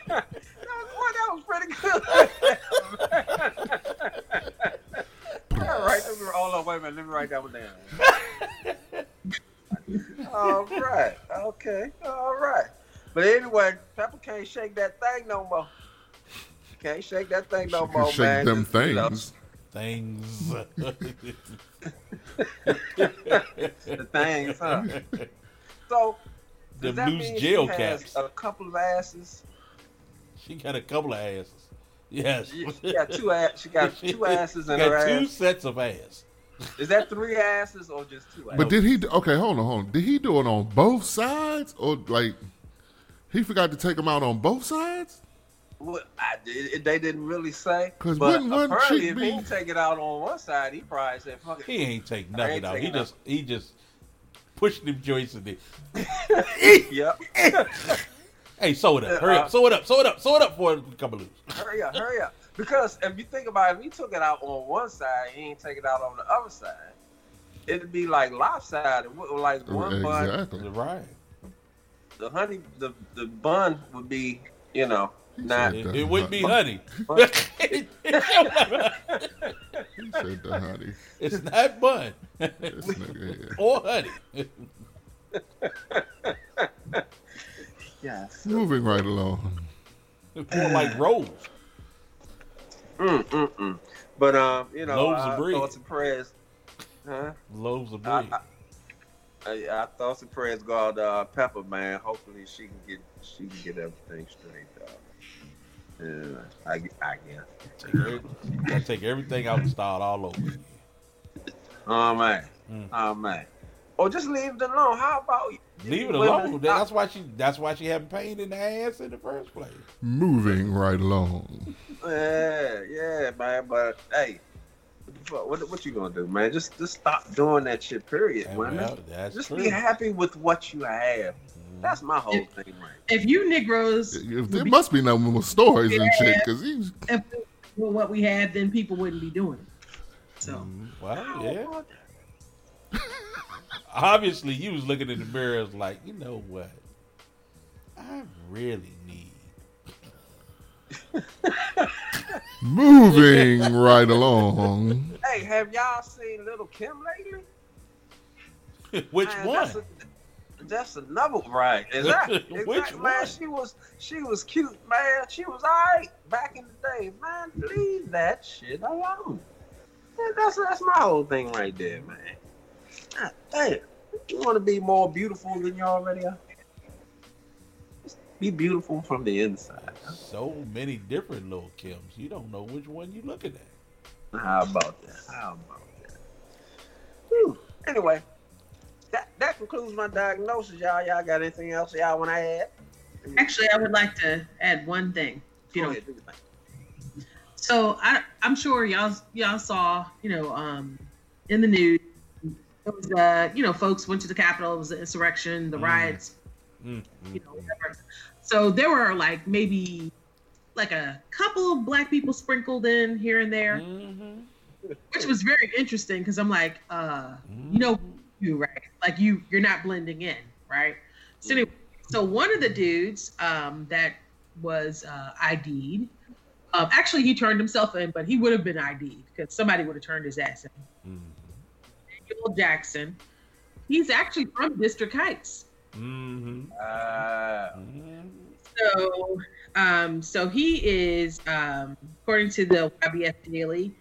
that was pretty good. All right, let me, hold on, wait a minute. Let me write that one down. all right, okay, all right. But anyway, Pepper can't shake that thing no more. Can't shake that thing no She more, can shake man. them Just, you know, things. Things. the things, huh? So, Them does that loose mean jail she has caps. a couple of asses? she got a couple of asses. Yes. She she got two ass. She got two asses in got her two ass. sets of ass. Is that three asses or just two asses? But did he? Okay, hold on, hold on. Did he do it on both sides, or like he forgot to take them out on both sides? Well, I, it, they didn't really say. 'Cause but wouldn't one apparently, chick if be- he can take it out on one side, he probably said, "Fuck it." He ain't take nothing ain't out. He taking just he just pushed them joints in there. Yep. Hey, sew it up. Hurry Uh, up. Sew it up. Sew it up. Sew it up for a couple of loose. hurry up, hurry up. Because if you think about it, if he took it out on one side, he ain't take it out on the other side. It'd be like lopsided, w- like one bun. Exactly. Right. The honey, the the bun would be, you know, not. It, it wouldn't be honey. He said the honey. it's not bun This nigga or honey. Yes. Moving right along. More like rolls. Mm, mm, mm. But um, you know, Loaves of bread. thoughts and prayers. Huh? Loaves of bread. I, I, I thoughts and prayers go out uh, Pepper, man. Hopefully she can get she can get everything straight. Uh, yeah, I, I guess. Take every- gotta take everything out and start all over. Oh man, Mm. oh man. Or just leave it alone. How about you? Leave it women- alone. That's why she. That's why she having pain in the ass in the first place. Moving right along. Yeah, yeah, man. But hey, fuck? What, what you gonna do, man? Just just stop doing that shit. Period, Yeah, man. well, that's just true. be happy with what you have. That's my whole thing, right? If you Negroes, There must be no more stories and shit because he's if with what we had, then people wouldn't be doing it. So mm-hmm. Well, yeah. Obviously, you was looking in the mirror and was like, you know what? I really need. moving right along. Hey, have y'all seen Little Kim lately? Which Man, one? That's, another right. Is that Which exactly, man? one? She was she was cute, man. She was alright back in the day, man. Leave that shit alone. That's that's my whole thing right there, man. God damn, you want to be more beautiful than you already are? Just be beautiful from the inside. So many different little Kims. You don't know which one you're looking at. How about that? How about that? Whew. Anyway, that that concludes my diagnosis, y'all. Y'all got anything else y'all want to add? actually, I would like to add one thing. If you Go don't ahead, do. So I, I'm sure y'all y'all saw, you know, um, in the news, it was, uh, you know, folks went to the Capitol. It was the insurrection, the Mm. riots, Mm, you know, whatever. So there were like maybe like a couple of black people sprinkled in here and there, Mm-hmm. which was very interesting because I'm like, uh, you know, you right, like you you're not blending in, right? So anyway, so one of the dudes um, that was uh, ID'd. Um, actually, he turned himself in, but he would have been ID'd because somebody would have turned his ass in. Daniel Jackson. He's actually from District Heights. Mm-hmm. Uh, So, um, so he is, um, according to the YBF Daily,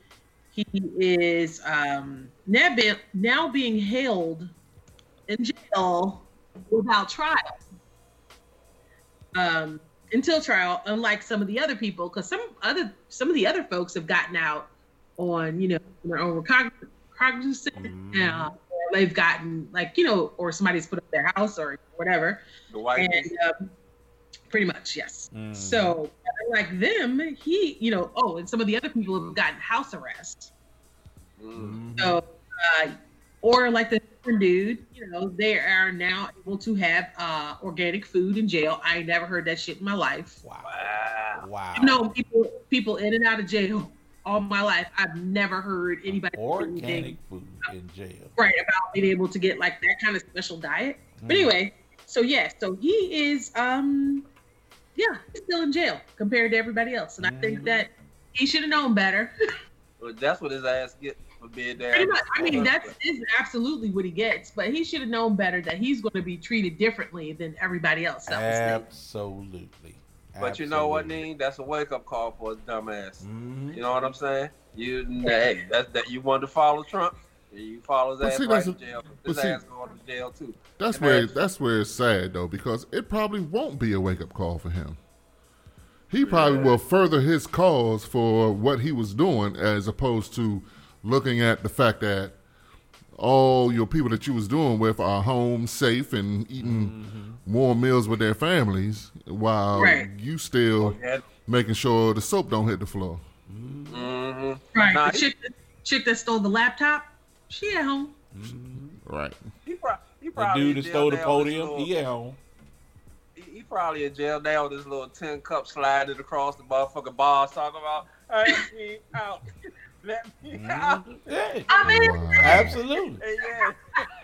he is um, now, be- now being held in jail without trial. Um, until trial, unlike some of the other people, because some other some of the other folks have gotten out on you know their own recogn- cognizance. Uh, or they've gotten like you know, or somebody's put up their house or whatever. the white And um, pretty much, yes. So, like them, he, you know, oh, and some of the other people have gotten house arrest. Mm. So, uh, or like the different dude, you know, they are now able to have uh, organic food in jail. I never heard that shit in my life. Wow. Wow. I've known people people in and out of jail all my life. I've never heard anybody say anything Organic food in jail. right about being able to get like that kind of special diet. But Mm. anyway, so yeah, so he is um yeah, he's still in jail compared to everybody else. And I Mm-hmm. think that he should have known better. Well, that's what his ass get for being there. Pretty much. I mean, that's is absolutely what he gets, but he should have known better that he's going to be treated differently than everybody else. That was there. Absolutely. But you know what, Absolutely. Neen? That's a wake up call for his dumb ass. Mhm. You know what I'm saying? You, hey, that's that. You wanted to follow Trump, you follow his But ass see, right that's to a- jail. but His see- ass going to jail too. That's And where that's- that's where it's sad though, because it probably won't be a wake up call for him. He probably will further his cause for what he was doing, as opposed to looking at the fact that all your people that you was doing with are home, safe, and eating warm meals with their families, while Right. you still Yeah. making sure the soap don't hit the floor. Mm-hmm. Right. Nah, the chick, chick that stole the laptop, she at home. Right. He, pro- he The dude that stole the now with his podium, little- he at home. He, he probably in jail now with his little tin cup sliding across the motherfucking bars, talking about, "Let me out, let me out." Yeah, I mean, Wow. absolutely. Hey,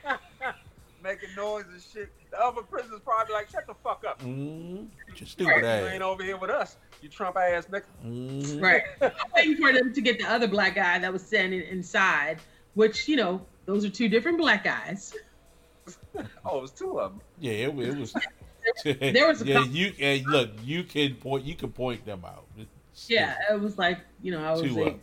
yeah. Making noise and shit. The other prisoners probably like, shut the fuck up. Mm, just You stupid ass you ain't over here with us. You Trump ass nigga. Mm, Right. I'm waiting for them to get the other black guy that was standing inside, which, you know, those are two different black guys. Oh, it was two of them. Yeah, it, it was. There was a yeah, couple- you and look, you can point, you can point them out. It's- Yeah, it was like, you know, I was like,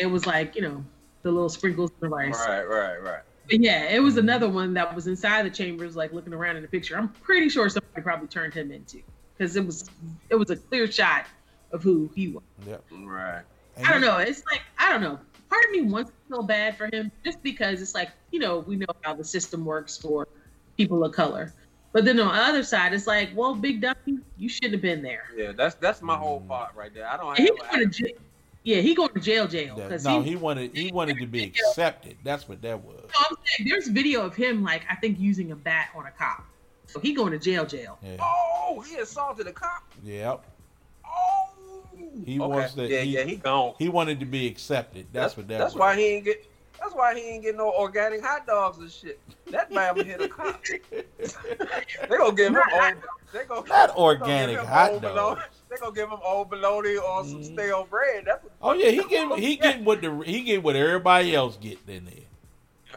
it was like, you know, the little sprinkles of rice. Right, right, right. But yeah, it was mm-hmm. another one that was inside the chambers, like looking around in the picture. I'm pretty sure somebody probably turned him into because it was it was a clear shot of who he was. Yep. Right. I don't know. It's like I don't know. Part of me wants to feel bad for him just because it's like you know we know how the system works for people of color. But then on the other side, it's like, well, Big Dummy, you shouldn't have been there. Yeah, that's that's my whole part right there. I don't And he have. was going to jail. Yeah, he going to jail, jail. That- Because no, he, he wanted he wanted to be accepted. That's what that was. No, I'm saying there's video of him like I think using a bat on a cop. So he going to jail, jail. Yeah. Oh, he assaulted a cop. Yep. Oh, He okay. wants to. Yeah, he, yeah, he gone. He wanted to be accepted. That's, what that That's was. why he ain't get. That's why he ain't get no organic hot dogs and shit. That man hit a cop. they gonna give him old. They gonna Not they gonna organic give him hot old dogs. They gonna give him old bologna or some mm-hmm. stale bread. That's what. Oh yeah, he get he get what the he get what everybody else get in there.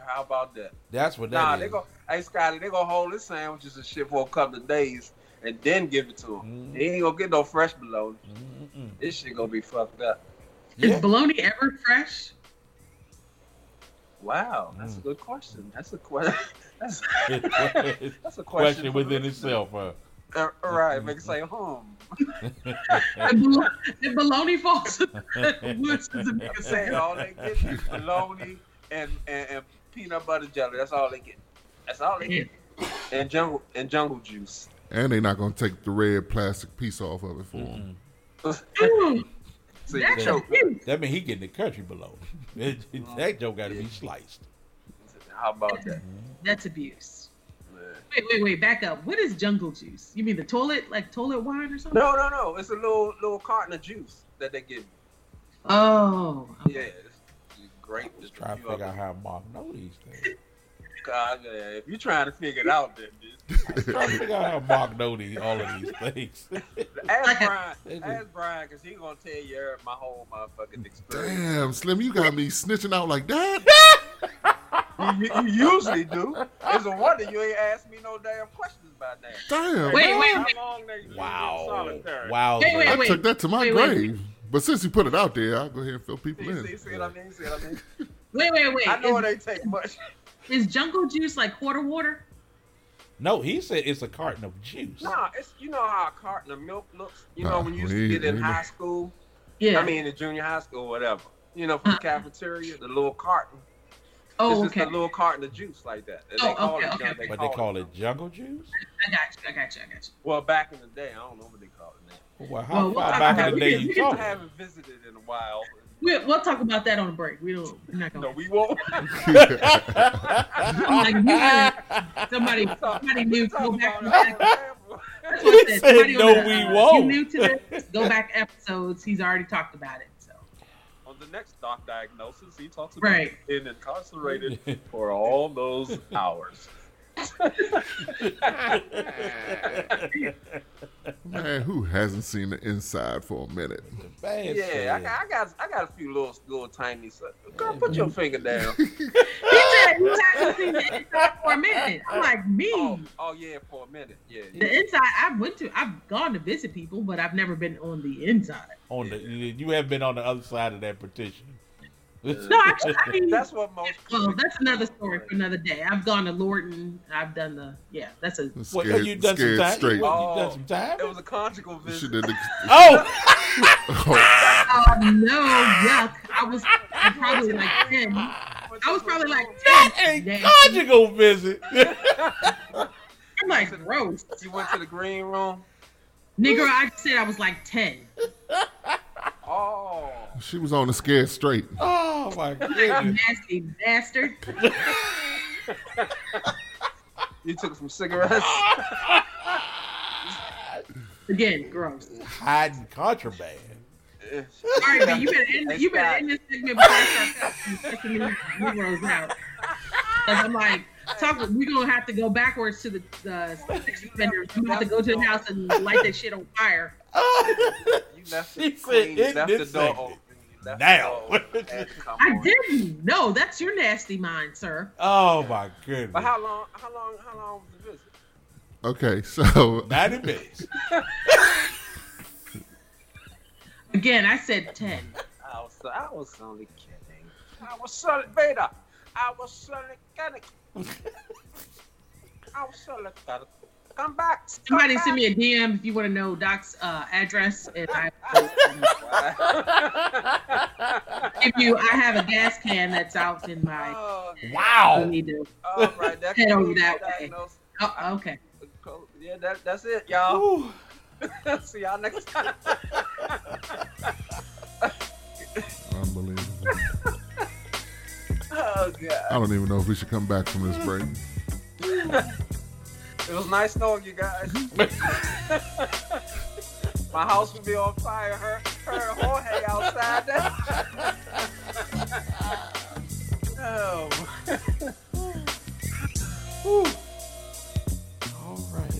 How about that? That's what Nah, that they is. go. Hey Scotty, they gonna hold his sandwiches and shit for a couple of days and then give it to him. Mm-hmm. He ain't gonna get no fresh bologna. This shit gonna be fucked up. Is bologna ever fresh? Wow, that's a good question. That's a question. That's, that's a question, Question within itself, huh? Uh, right, make it say hum. And bologna falls in the woods is a nigga saying all they get is bologna and, and, and peanut butter jelly. That's all they get. That's all they get. And jungle and jungle juice. And they're not gonna take the red plastic piece off of it for him. Mm, So you that's choke. abuse. That mean he getting the country below. that joke got to be sliced. How about that? That's abuse. Wait, wait, wait. Back up. What is jungle juice? You mean the toilet, like toilet wine or something? No, no, no. It's a little little carton of juice that they give you. Oh, Yeah, it's great. Just Try to figure out how Mark know these things. God, yeah, if you're trying to figure it out, then bitch. Try to figure out how Mark know these all of these things. ask Brian. Ask Brian, cause he's gonna tell you my whole motherfucking experience. Damn, Slim, you got me snitching out like that. You, you usually do. It's a wonder you ain't asked me no damn questions about that. Damn. Wait, wait, How wait. long they Wow. Wow. Wait, wait, I wait. took that to my Wait, wait, grave. But since you put it out there, I'll go ahead and fill people See, see, in. see what I mean? See what I mean? Wait, wait, wait. I know is, it ain't take much. Is jungle juice like quarter water? No, he said it's a carton of juice. Nah, it's you know how a carton of milk looks. You know Nah, when you used to get in we- high school. Yeah. I mean in junior high school, whatever. You know, from the uh-uh. cafeteria, the little carton. oh, it's just okay. a little carton of juice like that. And Oh, they call okay, it, okay, junk- okay. But they call it jungle juice. I got you. I got you. I got you. Well, back in the day, I don't know what they called it now. Well, how Well, we'll far talk back about in the day you can- I haven't visited in a while. We'll, we'll talk about that on the break. We don't. We're not No, we won't. like, you said, somebody, somebody new. Go back. about and back. That's what I He said. said, "No, on the- we uh, won't." You new to this? Go back episodes. He's already talked about it. So On the next doc diagnosis, he talks about Right. being incarcerated for all those hours. Man, who hasn't seen the inside for a minute? Bad Yeah, I got, I got, I got a few little, little tiny. stuff. Girl, put your finger down. he said you haven't seen the inside for a minute. I'm oh, like me. Oh, oh yeah, for a minute. Yeah, yeah. The inside, I went to. I've gone to visit people, but I've never been on the inside. on the you have been on the other side of that partition. No, actually, I mean, That's what most. Oh, well, that's another story for another day. I've gone to Lorton. I've done the yeah. That's a What, Scared, you done some scared time? straight. You, you Oh, done some time? It was a conjugal She visit. did the, Oh, oh, oh no yuck. I was I'm probably like ten. I was probably like not ten. a Nasty. conjugal visit. I'm like gross, You went to the green room. nigga. I said I was like ten. Oh, she was on the scared straight. oh my You goodness. nasty bastard. you took some cigarettes. Again, gross. Hiding contraband. All right, man. You better end. You better end this segment before I start cussing these out. Cause I'm like, talk. We're gonna have to go backwards to the the sex offenders. We have to go to the house and light that shit on fire. You left She it said. You in left this the door open. Now. the door open. And come I didn't. No, that's your nasty mind, sir. Oh my goodness. But how long? How long? How long was the visit? Okay, so 90 minutes. Again, I said ten. I was, I was only kidding. I was only Vader. I was only kidding. I was only kidding. Come back. Come Somebody back. send me a DM if you want to know Doc's uh, address, and I will um, you. I have a gas can that's out in my. Oh, I Wow. need to. all right, that Head over that way. diagnosis. Oh, okay. Yeah, that, that's it, y'all. See y'all next time. Unbelievable. Oh god. I don't even know if we should come back from this break. It was nice knowing you guys. My house would be on fire. Her, her Jorge outside oh. All right.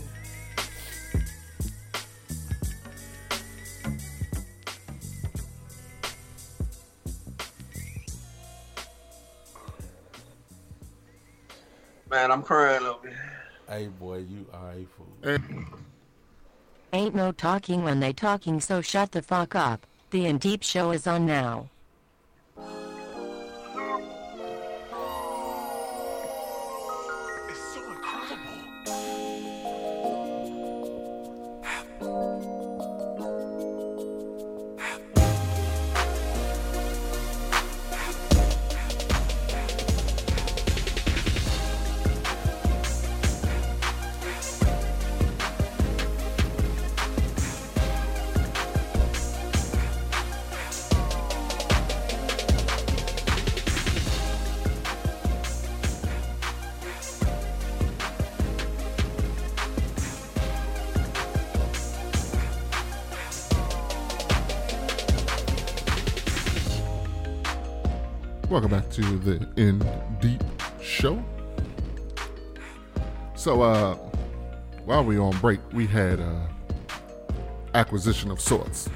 Man, I'm crying over here. Hey, boy, you are a fool. Ain't no talking when they talking, so shut the fuck up. The In Deep show is on now. The In Deep Show. So, uh, while we on break, we had uh, acquisition of sorts,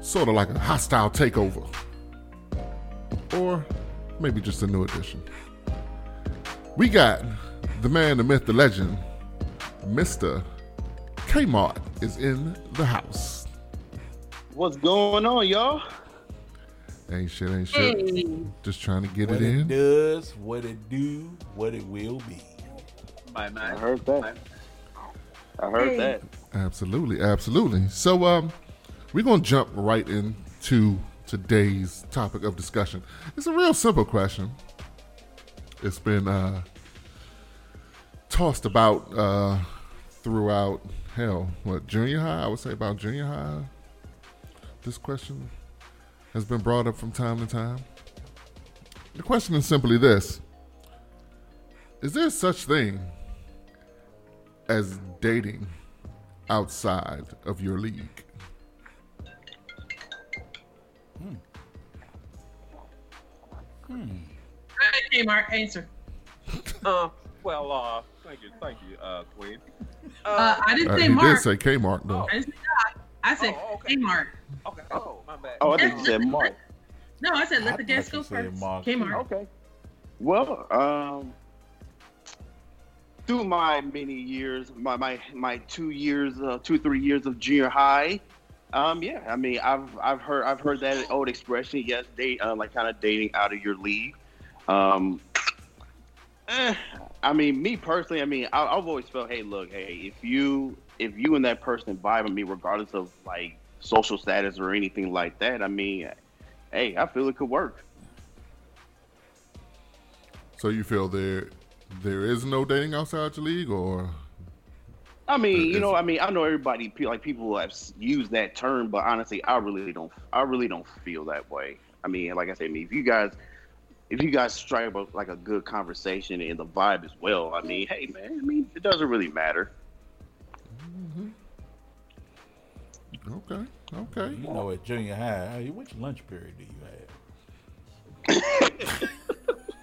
sort of like a hostile takeover, or maybe just a new addition. We got the man, the myth, the legend, Mister Kmart is in the house. What's going on, y'all? Ain't shit, ain't shit. Hey. Just trying to get What it it in. does, what it do, what it will be. My man. I heard that. I heard Hey. that. Absolutely, absolutely. So, um, we're gonna jump right into today's topic of discussion. It's a real simple question. It's been uh, tossed about uh, throughout hell, what junior high? I would say about junior high. This question has been brought up from time to time. The question is simply this: Is there such thing as dating outside of your league? Go ahead, Kmart, answer. Uh, well, uh, thank you, thank you, uh, Queen. Uh, I didn't Uh, say he Mark. did say Kmart though. I, didn't say Doc. I said Oh, okay. Kmart. Okay. Oh, my bad. Oh, I think you said Mark. No, I said let I the guests go first. Mark. Kmart. Okay. Well, um, through my many years, my my my two years, uh, two three years of junior high, um, yeah, I mean, I've I've heard I've heard that old expression. Yes, date uh, like kind of dating out of your league. Um, eh, I mean, me personally, I mean, I, I've always felt, hey, look, hey, if you if you and that person vibe with me, regardless of like social status or anything like that, I mean, hey, I feel it could work. So you feel there there is no dating outside your league, or I mean, you know, I mean, I know everybody like people have used that term, but honestly, I really don't. I really don't feel that way. I mean, like I said, I mean, if you guys, if you guys strike up like a good conversation and the vibe as well, I mean, hey man, I mean, it doesn't really matter. Okay, okay. You know, at junior high, hey, which lunch period do you have?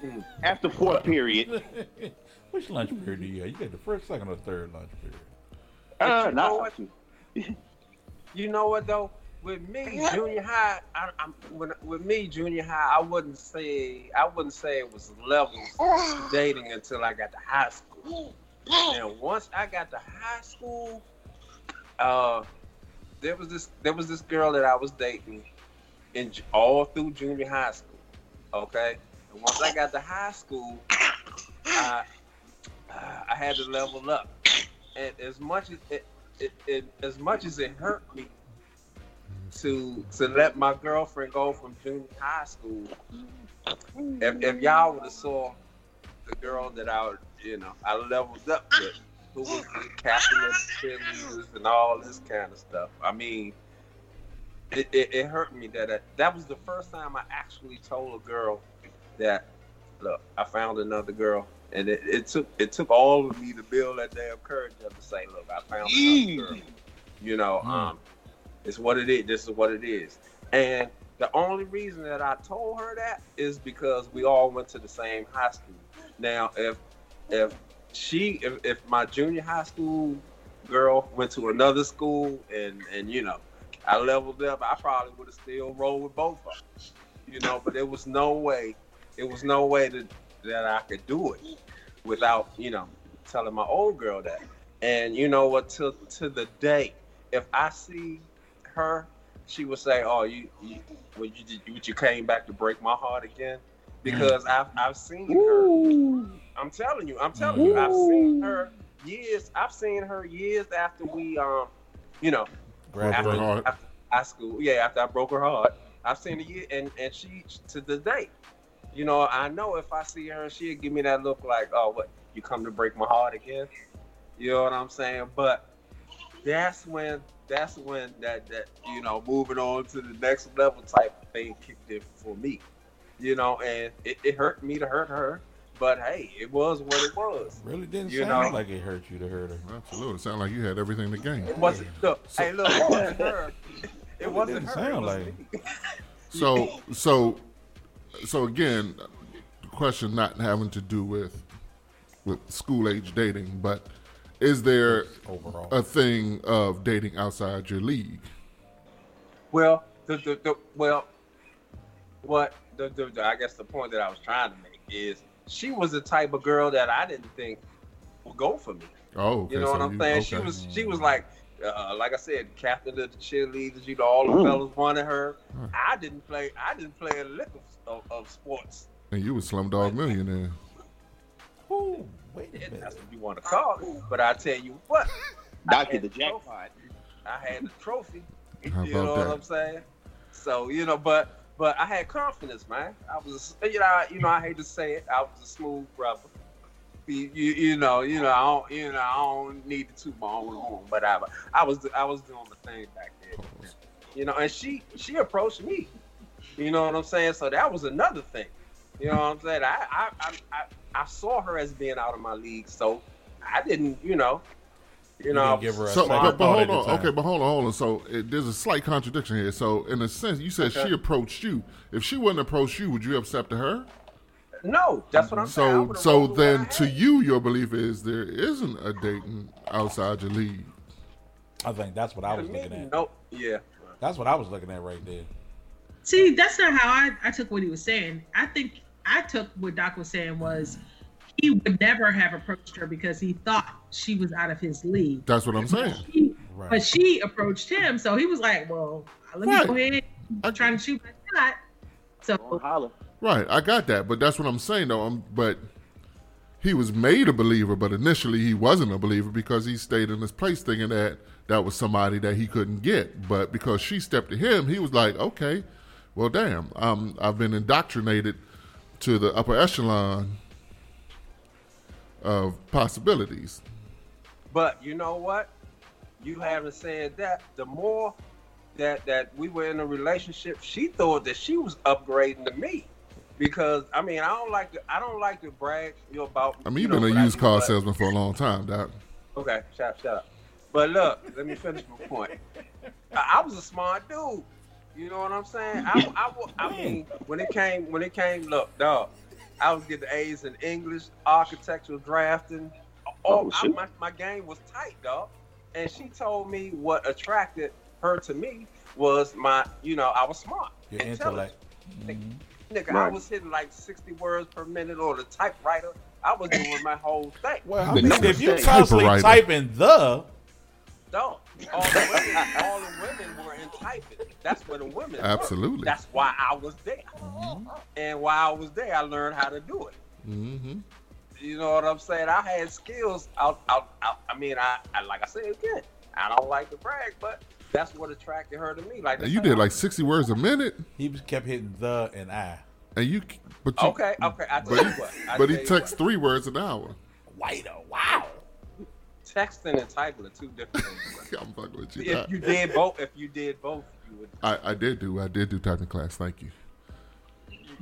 After fourth period, which lunch period do you have? You got the first, second, or third lunch period? uh, you know not what? You know what though? With me, junior high, I, I'm, when, with me, junior high, I wouldn't say I wouldn't say it was levels dating until I got to high school. And once I got to high school, uh, there was this there was this girl that I was dating in all through junior high school. Okay, and once I got to high school, I I had to level up. And as much as it, it, it as much as it hurt me to to let my girlfriend go from junior high school, if, if y'all would have saw the girl that I you know I leveled up with, who was the captain of cheerleaders and all this kind of stuff. I mean, it, it, it hurt me that I, that was the first time I actually told a girl that look, I found another girl, and it, it took it took all of me to build that damn courage up to say, look, I found another girl. You know, um, it's what it is. This is what it is. And the only reason that I told her that is because we all went to the same high school. Now, if if she if, if my junior high school girl went to another school and and you know I leveled up, I probably would have still rolled with both of them. You know, but there was no way, it was no way that that I could do it without you know telling my old girl that. And you know what? To to the day, if I see her, she would say, "Oh, you, you, well, you, you, you came back to break my heart again," mm. because I've I've seen her. I'm telling you, I'm telling you, I've seen her years. I've seen her years after we, um, you know, Broke her after, heart. after high school. Yeah, after I broke her heart, I've seen her year, and and she to the day, you know, I know if I see her, she'll give me that look like, "Oh, what? You come to break my heart again?" You know what I'm saying? But that's when that's when that that you know moving on to the next level type of thing kicked in for me. You know, and it, it hurt me to hurt her, but hey, it was what it was. Really didn't You sound know? like it hurt you to hurt her. Absolutely. Sound like you had everything to gain. It wasn't look, hey look, it wasn't her. It wasn't didn't her. It sound was like. So so so again, the question not having to do with with school age dating, but is there Overall. a thing of dating outside your league? Well, the, the, the well, what the, the, the I guess the point that I was trying to make is she was the type of girl that I didn't think would go for me. Oh, okay, you know so what I'm you- saying? She was she was like uh, like I said, captain of the cheerleaders. You know, all the fellas wanted her. I didn't play. I didn't play a lick of, of, of sports. And you was Slumdog Millionaire. Ooh, wait a If minute. that's what you want to call it. But I tell you what, I Doctor had the the jackpot. I had the trophy. How you know about what? I'm saying? So you know, but but I had confidence, man. I was, you know, I, you know, I hate to say it, I was a smooth brother. You, you, you know, you know, I don't, you know, I don't need to toot my own horn, but I, I was, I was doing the thing back then. You know, and she, she approached me. You know what I'm saying? So that was another thing. You know what I'm saying? I, I, I, I, I saw her as being out of my league, so I didn't, you know, you know, didn't give her a So, but, but hold on. Okay, but hold on, hold on. So it, there's a slight contradiction here. So in a sense, you said Okay. she approached you. If she wouldn't approach you, would you have accepted her? no, that's what I'm saying. I So so rolled with what I then, to you, your belief is there isn't a dating outside your league. I think that's what I was looking at. no, yeah. That's what I was looking at right there. See, that's not how I, I took what he was saying. I think I took what Doc was saying was he would never have approached her because he thought she was out of his league. That's what I'm saying. He- Right. But she approached him, so he was like, "Well, let me go ahead. I'm trying to shoot my shot." So Holla. Right, I got that, but that's what I'm saying though. i but he was made a believer, but initially he wasn't a believer because he stayed in his place thinking that that was somebody that he couldn't get. But because she stepped to him, he was like, okay, well, damn, um, I've been indoctrinated to the upper echelon of possibilities. But you know what? You haven't said that. The more that that we were in a relationship, she thought that she was upgrading to me. Because I mean, I don't like to I don't like to brag you about. I mean, you you've been a I used car but- salesman for a long time, Doc. Okay, shut shut up. But look, let me finish my point. I, I was a smart dude. You know what I'm saying? I, I, wa- I mean, when it came, when it came, look, dog, I was getting A's in English, architectural drafting. Oh, I, my, my game was tight, dog. And she told me what attracted her to me was my, you know, I was smart. Your intelligent. intellect. Nigga, I was hitting like 60 words per minute on the typewriter. I was doing my whole thing. Well, I mean, if you thing. constantly Typewriter. typing the, No, all the women, all the women were in typing. That's where the women. were. Absolutely. That's why I was there. And while I was there, I learned how to do it. hmm You know what I'm saying? I had skills. Out, out, out. I mean, I, I, like I said again, I don't like to brag, but that's what attracted her to me. Like And you did like 60 words a minute, he kept hitting the and I. and you, but you, Okay, okay. I tell but, you what. I but he tell you texts three words an hour. Whiter, wow. Texting and typing are two different things. I'm fucking with you. if you did both, if you did both, you would. I, I did do. I did do typing class. Thank you.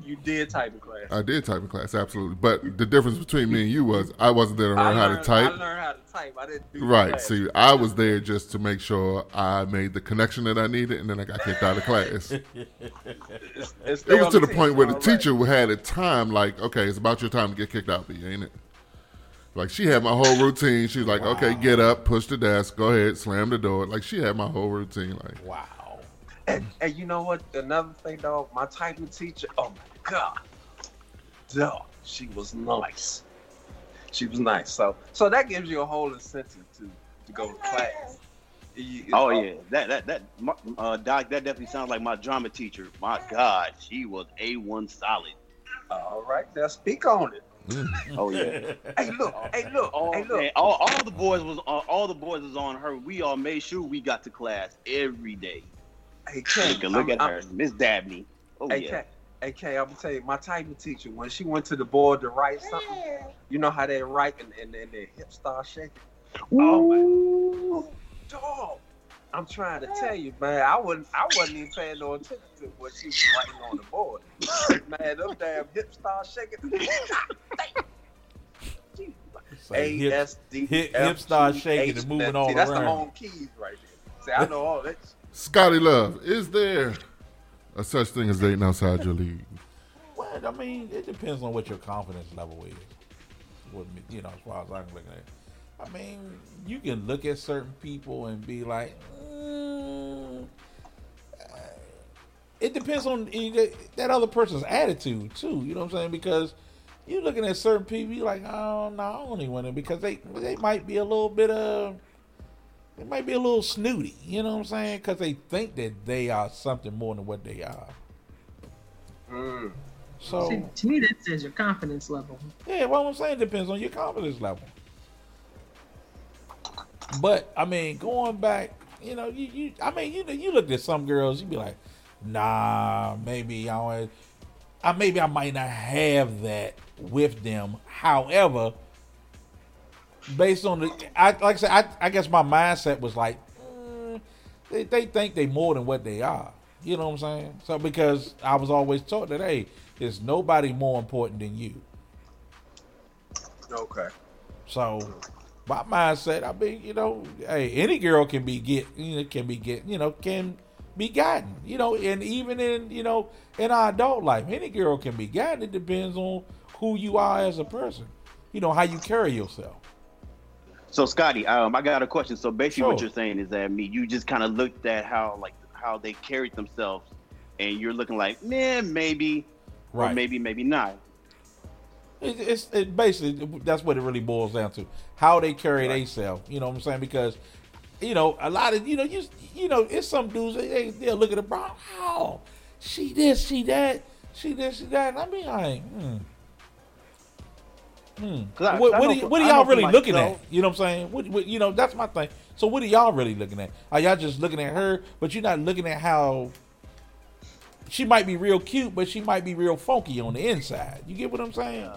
You did typing class. I did typing class, absolutely. But the difference between me and you was I wasn't there to I learn how to type. I learned how to type. I didn't do Right. class. See, I was there just to make sure I made the connection that I needed, and then I got kicked out of class. It's- it's It was to the the point where the all right. teacher had a time like, okay, it's about your time to get kicked out, of B, ain't it? Like she had my whole routine. She's was like, okay, get up, push the desk, go ahead, slam the door. Like she had my whole routine. Like, wow. And, and you know what? Another thing, dog. My typing teacher. Oh my god, dog. She was nice. She was nice. So, so that gives you a whole incentive to to go to class. You- Oh yeah, that that that uh, Doc, that definitely sounds like my drama teacher. My God, she was a one solid. All right, now speak on it. Mm. Oh yeah. hey look, hey look, all, hey oh, look. man, all, all the boys was on, all the boys was on her. We all made sure we got to class every day. Hey, Ken, Look, look I'm- at I'm- her, Miss Dabney. Oh hey, yeah. Kay, hey, Kay, I'm gonna tell you, my typing teacher, when she went to the board to write something, you know how they write and, and, and their hips start shaking. Oh my dog. I'm trying to tell you, man. I wasn't I wasn't even paying no attention to what she was writing on the board. man, them damn hips start shaking. Say hip- A S D hip- start shaking and moving F. all See, that's the around. home keys right there. See, I know all that. Scotty Love, is there a such thing as dating outside your league? Well, I mean, it depends on what your confidence level is. What you know, as far as I'm looking at. I mean, you can look at certain people and be like, mm, it depends on that other person's attitude too. You know what I'm saying? Because you're looking at certain people, you like, oh no, I don't even want it because they they might be a little bit of. They might be a little snooty, you know what I'm saying? Because they think that they are something more than what they are. So See, to me, that says your confidence level. yeah, what I'm saying depends on your confidence level. But I mean, going back, you know, you, you I mean, you know, you look at some girls, you'd be like, nah, maybe I I maybe I might not have that with them. However, based on the, I like I said, I, I guess my mindset was like, mm, they, they think they more than what they are. You know what I'm saying? So because I was always taught that, hey, there's nobody more important than you. Okay. So my mindset, I mean, you know, hey, any girl can be get, you know, can be get, you know, can be gotten, you know, and even in, you know, in our adult life, any girl can be gotten. It depends on who you are as a person, you know, how you carry yourself. So Scotty, um, I got a question. So basically, what you're saying is that I mean, you just kind of looked at how like how they carried themselves, and you're looking like, man, maybe, or Right. maybe, maybe not. It, it's it basically that's what it really boils down to how they carry themselves. You know what I'm saying? Because you know a lot of you know you you know it's some dudes they they- they'll look at the bro how she this she that she this she that. And I mean like hmm. Hmm. I- what I what, know are, for- what are y'all really looking at? You know what I'm saying? What, what, you know, that's my thing. So what are y'all really looking at? Are y'all just looking at her, but you're not looking at how she might be real cute, but she might be real funky on the inside. You get what I'm saying?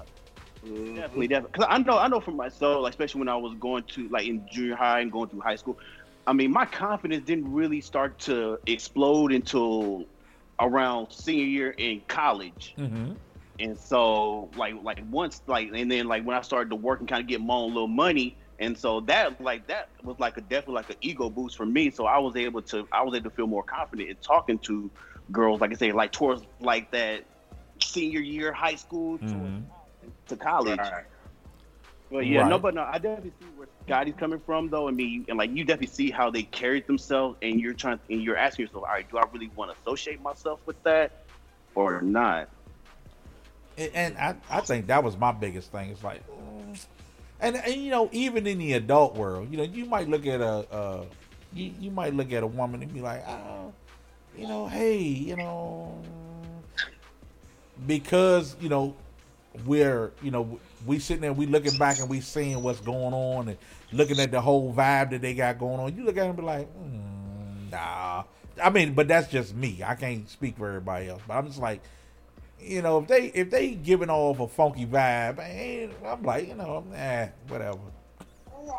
Definitely, definitely. Because I know, I know for myself, like especially when I was going to like in junior high and going through high school. I mean, my confidence didn't really start to explode until around senior year in college. Mm-hmm. And so, like, like once, like, and then like when I started to work and kind of get my own little money, and so that, like, that was like a definitely like an ego boost for me. So I was able to, I was able to feel more confident in talking to girls, like I say, like towards like that senior year high school Mm-hmm. To college. But yeah, no, but no, I definitely see where Scotty's coming from, though. I mean, and like you definitely see how they carried themselves, and you're trying, and you're asking yourself, all right, do I really want to associate myself with that, or not? and, and I, I think that was my biggest thing. It's like, mm. and and you know, even in the adult world, you know, you might look at a, uh, you you might look at a woman and be like, oh, you know, hey, you know, because you know, we're you know we sitting there, we looking back and we seeing what's going on and looking at the whole vibe that they got going on. You look at them and be like, mm, nah. I mean, but that's just me. I can't speak for everybody else. But I'm just like, you know, if they if they giving off a funky vibe, eh, I'm like, you know, nah, whatever.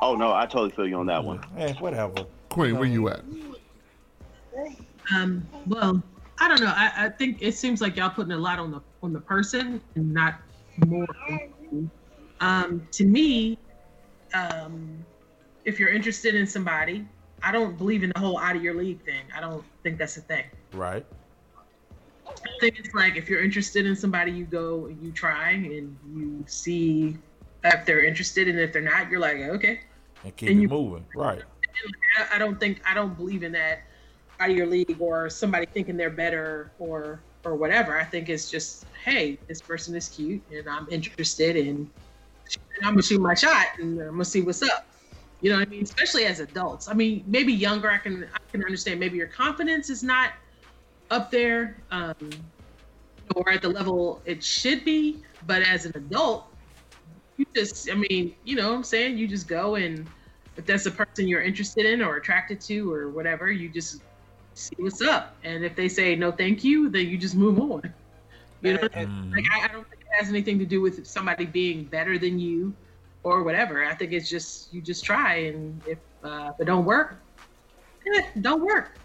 Oh no, I totally feel you on that one. Eh, whatever. Queen, where you at? Um, well, I don't know. I, I think it seems like y'all putting a lot on the on the person and not more. Um, to me, um, if you're interested in somebody, I don't believe in the whole out of your league thing. I don't think that's a thing. Right. I think it's like if you're interested in somebody, you go and you try and you see if they're interested, and if they're not, you're like, okay. And keep And you- moving. Right. I- I don't think I don't believe in that out of your league or somebody thinking they're better or or whatever. I think it's just, hey, this person is cute and I'm interested in. And I'm gonna shoot my shot and I'm gonna see what's up. You know what I mean? Especially as adults. I mean, maybe younger. I can I can understand. Maybe your confidence is not up there um, or at the level it should be. But as an adult, you just I mean, you know what I'm saying? You just go and if that's the person you're interested in or attracted to or whatever, you just see what's up. And if they say no thank you, then you just move on. You know, like I, I don't think it has anything to do with somebody being better than you or whatever. I think it's just you just try and if uh, if it don't work, eh, don't work.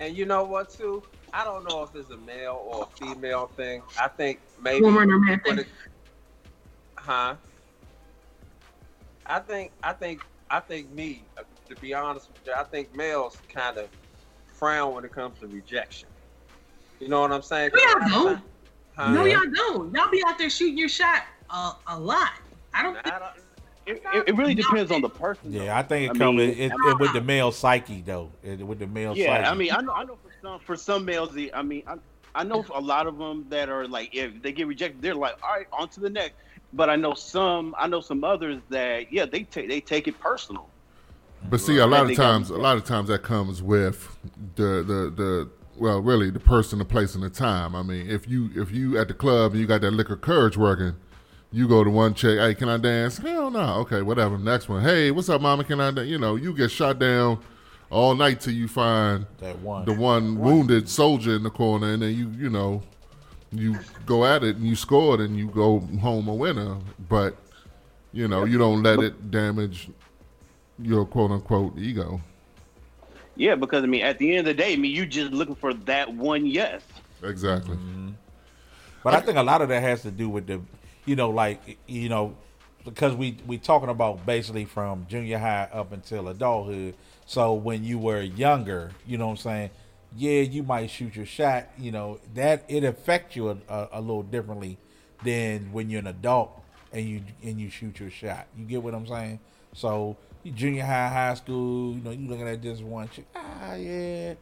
And you know what, too? I don't know if it's a male or a female thing. I think maybe. Woman or man thing. huh? I think. I think. I think me. uh, To be honest with you, I think males kind of frown when it comes to rejection. You know what I'm saying? No, y'all don't. Huh? No, y'all don't. Y'all be out there shooting your shot a, a lot. I don't. Think, It, it, it really depends on the person. Yeah, I think it comes mean- it, it, with the male psyche though. It, with the male Yeah, psyche. I mean, I know, I know for some for some males, the, I mean, I, I know a lot of them that are like, if they get rejected, they're like, all right, on to the next. But I know some, I know some others that, yeah, they take they take it personal. But see, a lot And of times, a lot of times that comes with the the the well, really the person, the place, and the time. I mean, if you if you at the club and you got that liquor courage working, you go to one chick, hey, can I dance? Hell no. Okay, whatever. Next one, hey, what's up, mama? Can I? dance? You know, you get shot down all night till you find that one, the one wounded soldier in the corner, and then you you know you go at it and you score it and you go home a winner. But you know, you don't let it damage your quote unquote ego. Yeah, because I mean, at the end of the day, I mean, you just looking for that one yes. Exactly. Mm-hmm. But I think a lot of that has to do with the, you know, like you know, because we we talking about basically from junior high up until adulthood. So when you were younger, you know what I'm saying? Yeah, you might shoot your shot. You know that it affects you a, a, a little differently than when you're an adult and you and you shoot your shot. You get what I'm saying? So you junior high, high school, you know, you looking at this one chick. Ah, yeah,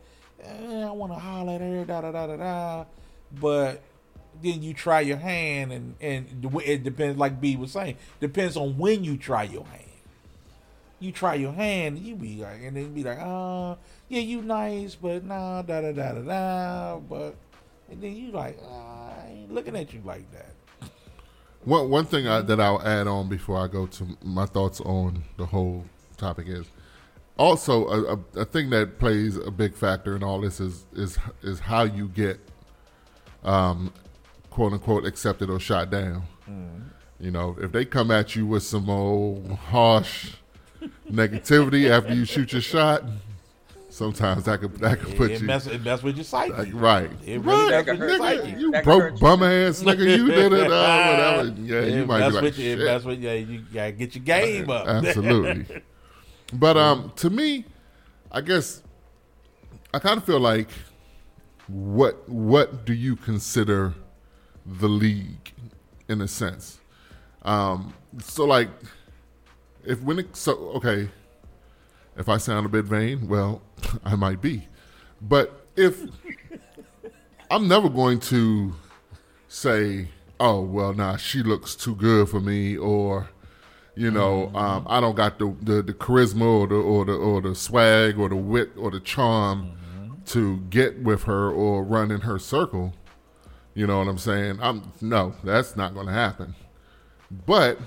eh, I want to holler at her, da da da da da. But then you try your hand, and and it depends. Like B was saying, depends on when you try your hand. You try your hand, you be like, and then be like, oh, yeah, you nice, but nah, da da da da da. But and then you like, ah, I ain't looking at you like that. One one thing I, that I'll add on before I go to my thoughts on the whole topic is also a, a, a thing that plays a big factor in all this is is is how you get um, quote unquote accepted or shot down. You know, if they come at you with some old harsh negativity after you shoot your shot, sometimes that could that could put it you mess, it mess with your psyche. like, right. It really right. mess with your psyche. you broke bum ass nigga. You did it. Uh, whatever. Yeah, It you might be like, with you, it shit. mess with you. You gotta get your game up. Absolutely. But um, to me, I guess I kind of feel like what what do you consider the league in a sense? Um, so like if when it so okay, if I sound a bit vain, well, I might be, but if I'm never going to say, oh well, nah, she looks too good for me, or you know, um, I don't got the, the, the charisma or the or the or the swag or the wit or the charm to get with her or run in her circle. You know what I'm saying? I'm no, that's not going to happen. But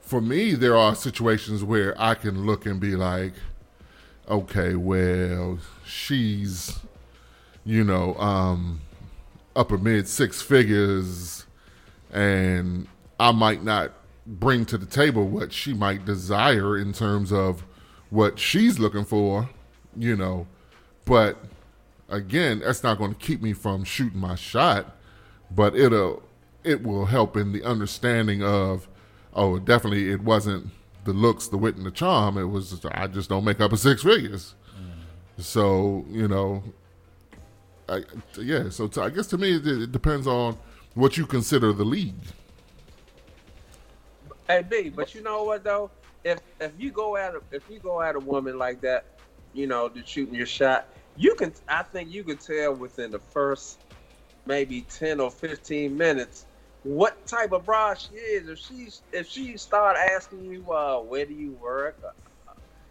for me, there are situations where I can look and be like, okay, well, she's, you know, um, upper mid six figures, and I might not bring to the table what she might desire in terms of what she's looking for, you know. But again, that's not going to keep me from shooting my shot, but it'll it will help in the understanding of oh, definitely it wasn't the looks, the wit, and the charm. It was I just don't make up a six figures. So you know, I, yeah. So to, I guess to me it, it depends on what you consider the league. Hey B, but you know what though? If if you go at a, if you go at a woman like that, you know, to shooting your shot, you can. I think you could tell within the first maybe ten or fifteen minutes what type of broad she is. If she's if she start asking you, uh, where do you work? Uh,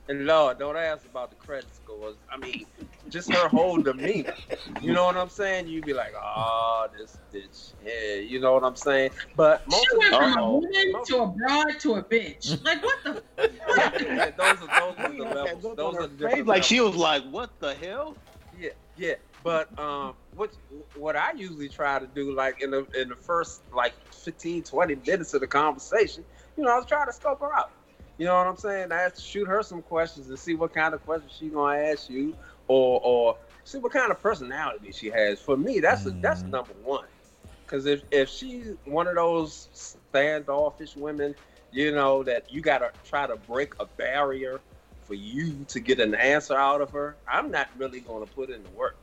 and Lord, don't ask about the credit scores. I mean, just her whole demeanor. You know what I'm saying? You'd be like, oh, this bitch. Yeah, you know what I'm saying? But most She went from a woman to a broad to a bitch. Like what the? yeah, those are those are the levels. Those are the Face different like she was like, "What the hell?" Yeah, yeah. But um, what what I usually try to do, like in the in the first like 15, 20 minutes of the conversation, you know, I was trying to scope her out. You know what I'm saying? I have to shoot her some questions and see what kind of questions she's gonna ask you, or or see what kind of personality she has. For me, that's a, that's number one. Because if if she's one of those standoffish women, you know that you gotta try to break a barrier for you to get an answer out of her, I'm not really gonna put in the work.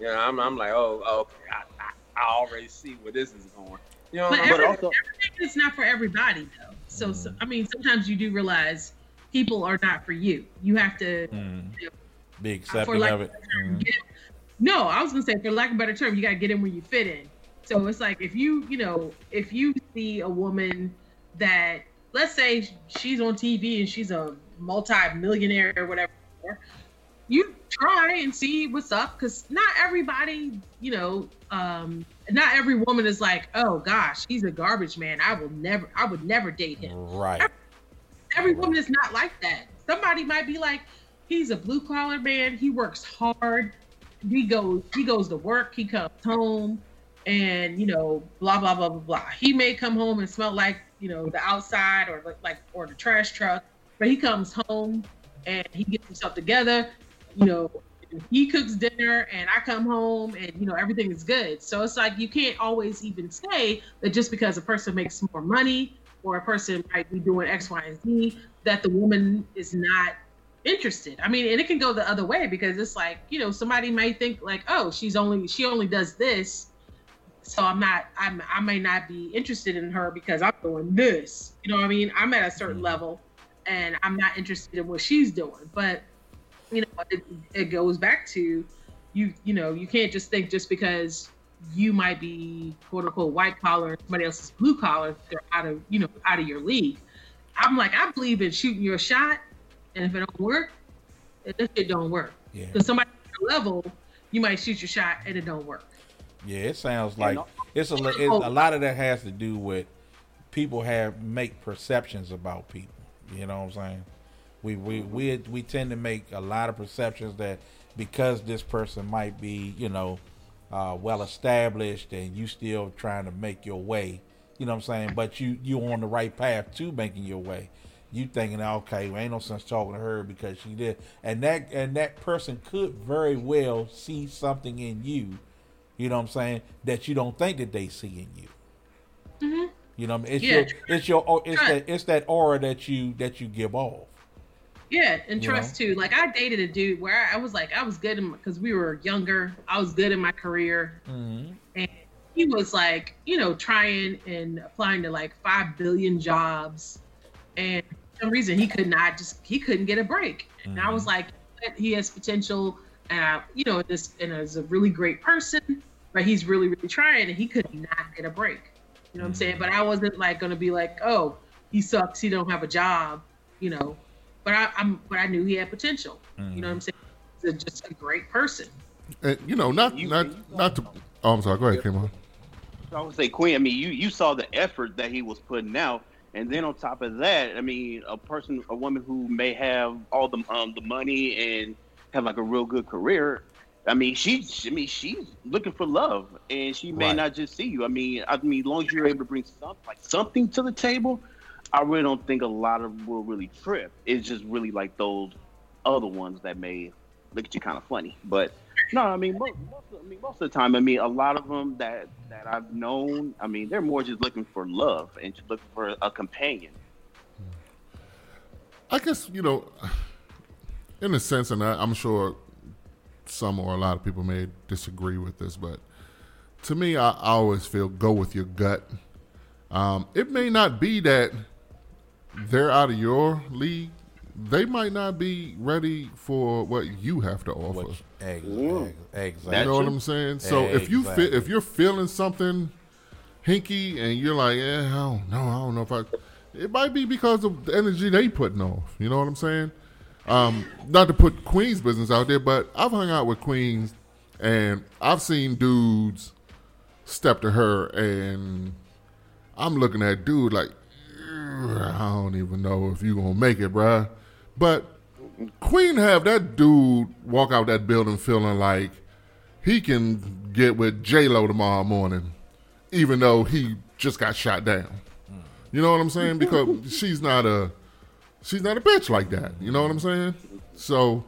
You know, I'm, I'm like, oh, oh, okay, I, I, I already see where this is going. You know, But, what every, I'm everything is not for everybody though. So, so mm. I mean, sometimes you do realize people are not for you. You have to. Mm. Be for accepting lack of of it. a term, mm. get- No, I was gonna say for lack of a better term, you gotta get in where you fit in. So it's like if you, you know, if you see a woman that, let's say she's on TV and she's a multi-millionaire or whatever, you try and see what's up because not everybody, you know, um, not every woman is like, oh gosh, he's a garbage man. I will never, I would never date him Right. every woman is not like that. Somebody might be like, he's a blue collar man. He works hard. He goes he goes to work. He comes home, and you know, blah blah blah blah blah. He may come home and smell like you know the outside or like or the trash truck, but he comes home and he gets himself together. You know, he cooks dinner, and I come home, and you know everything is good. So it's like you can't always even say that just because a person makes more money or a person might be doing X, Y, and Z, that the woman is not interested. I mean, and it can go the other way because it's like, you know, somebody might think like, oh, she's only she only does this. So I'm not I'm I may not be interested in her because I'm doing this. You know what I mean? I'm at a certain mm-hmm. level and I'm not interested in what she's doing. But you know, it, it goes back to you, you know, you can't just think just because you might be quote unquote white collar and somebody else is blue collar, they're out of, you know, out of your league. I'm like, I believe in shooting your shot, and if it don't work, it, that shit don't work. Yeah. Because somebody at your level, you might shoot your shot and it don't work. Yeah, it sounds like it's a it's, a lot of that has to do with people have make perceptions about people. You know what I'm saying? We we we we tend to make a lot of perceptions that because this person might be you know uh, well established and you still trying to make your way. You know what I'm saying? But you you on the right path to making your way. You thinking, okay, well, ain't no sense talking to her because she did, and that and that person could very well see something in you you know what I'm saying? That you don't think that they see in you. Mm-hmm. You know, what I mean? it's Yeah, your, it's your, it's that, it's that aura that you that you give off. Yeah, and You trust too. Like I dated a dude where I, I was like, I was good in because we were younger. I was good in my career, Mm-hmm. and he was like, you know, trying and applying to like five billion jobs, and for some reason he could not just he couldn't get a break. And I was like, he has potential, and I, you know, this and is a really great person, but he's really really trying, and he could not get a break. You know what I'm saying? But I wasn't like gonna be like, oh, he sucks. He don't have a job. You know, but I, I'm but I knew he had potential. You know what I'm saying? He's a- just a great person. And you know, not not not to. Oh, I'm sorry. Go ahead, Kim. on. I would say Queen. I mean, you you saw the effort that he was putting out, and then on top of that, I mean, a person, a woman who may have all the um the money and have like a real good career. I mean, she, I mean, she's looking for love, and she may Right. not just see you. I mean, I mean, as long as you're able to bring something like something to the table, I really don't think a lot of will really trip. It's just really like those other ones that may look at you kind of funny. But no, I mean, most, most, of, I mean, most of the time, I mean, a lot of them that that I've known, I mean, they're more just looking for love and just looking for a companion. I guess you know, in a sense, and I, I'm sure some or a lot of people may disagree with this, but to me, I, I always feel go with your gut. Um, it may not be that they're out of your league. They might not be ready for what you have to offer. Ex- You ex- exactly. You know what I'm saying? So if you Exactly. feel if you're feeling something hinky and you're like, yeah, I don't know, I don't know if I. It might be because of the energy they putting off. You know what I'm saying? Um, not to put Queen's business out there, but I've hung out with Queens and I've seen dudes step to her and I'm looking at dude like, "Ugh, I don't even know if you gonna make it, bruh. But Queen have that dude walk out that building feeling like he can get with J Lo tomorrow morning, even though he just got shot down. You know what I'm saying? Because she's not a she's not a bitch like that. You know what I'm saying? So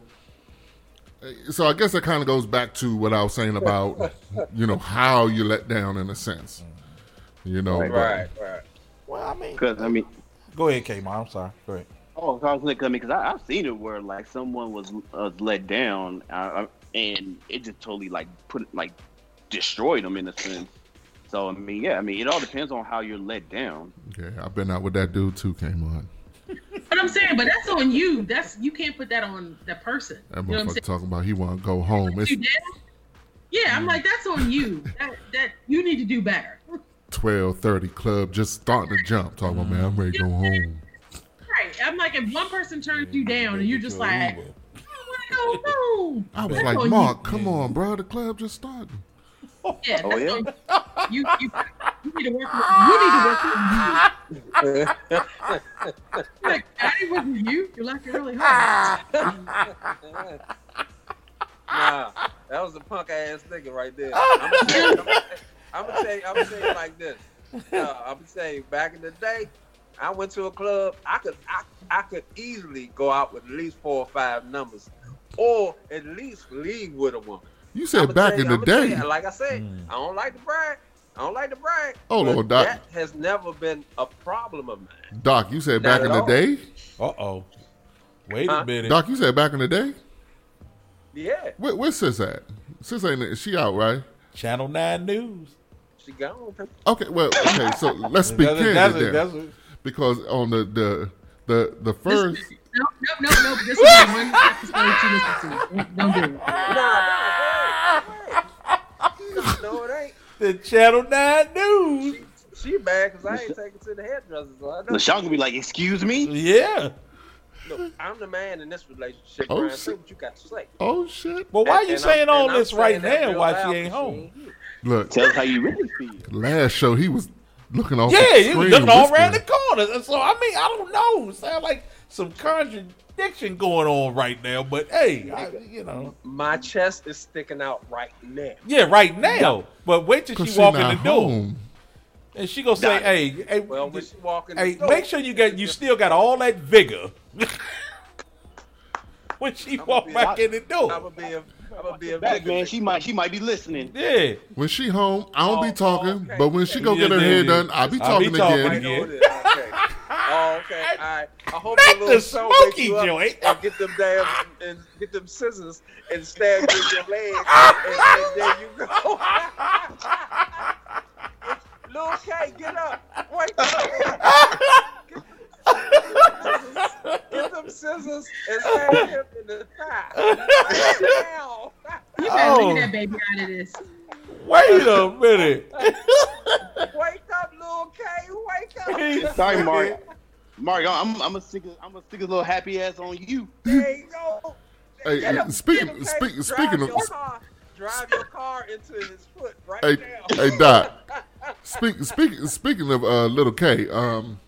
so I guess that kind of goes back to what I was saying about you know how you let down in a sense. You know, Right, but- right, right. Well, I mean, Because I mean, go ahead, K. I'm sorry. Go ahead. Oh, so I was looking because I I've seen it where like someone was uh, let down, uh, and it just totally like put like destroyed them in a sense. So I mean, yeah, I mean, it all depends on how you're let down. Yeah, I've been out with that dude too. Came on. But I'm saying, but that's on you. That's you can't put that on the person. That You know what I'm motherfucker talking about he want to go home. It's Yeah, I'm like that's on you. That that you need to do better. Twelve thirty club just starting to jump. Talking about man, I'm ready to go home. Right. I'm like if one person turns you down and you're just like, I want to go home. I was like, Mark, come on, bro. The club just started. You. Yeah, Oh, yeah? you. You, you need to work. With, you need to work with you. like, I wasn't you. You're like really hard. Nah, that was a punk ass nigga right there. I'm gonna tell you, I'm gonna say, I'm gonna tell you like this. Uh, I'm gonna say back in the day, I went to a club. I could, I, I could easily go out with at least four or five numbers, or at least leave with a woman. You said I'ma back tell in the I'ma day. you, like I said, I don't like to brag. I don't like to brag. Oh, but Lord, Doc. that has never been a problem of mine. Doc, you said Not back in at the all. day. Uh oh. Wait Huh? a minute. Doc, you said back in the day. Yeah, Where, where's Sis at? Sis ain't she out right? Channel Nine News. She gone. Okay, well, okay. So let's speak That's candid that's there, that's because on the the the the first. No, no, no, no. This is the one episode you listen to. Don't- Don't do it. No, it ain't. The Channel Nine News. She bad because I ain't taken to the hairdresser. So I know. LaShawn gonna be like, "Excuse me." Yeah. Look, I'm the man in this relationship. Oh, Brian. shit. Say what you got to say. Oh shit! But why And- you saying I'm- all and I'm this right now real while loud she 'cause ain't home? Look, Tell us how you really feel. last show he was looking off. Yeah, the he was looking all around the whispering. corners. And so I mean, I don't know. It sound like some contradiction going on right now. But hey, I, you know, My chest is sticking out right now. yeah, right now. But wait till she she walk in not the door, and she gonna say, "Hey, hey, Well, when she walk in hey, door, make sure you got you still got all that vigor." when she walk be- back in the I'm door, gonna be a, I'm gonna be a Back man, she might she might be listening. yeah. When she home, I don't Oh, be talking. okay. But when she go Yeah, get her yeah, hair yeah. done, I be I'll be talking talking again. again. know this. Okay. Oh, okay. All right. I hope Not the little the show smoky wakes you up joint. And get them damn and get them scissors and stab you in your leg, and, and there you go. Lil K, get up! Wake up! Get them scissors and stab him in the thigh. Now. You better Oh. leave that baby out of this. Wait a minute. Wake up, little K! Wake up! Hey, Sorry, Mark. Mark, I'm I'm gonna stick a, I'm gonna stick a little happy ass on you. There you go. Hey, Get him, speaking get speak, drive speaking your of car, drive your car into his foot right hey now. hey Doc, speak, speaking speaking of uh, little K, um,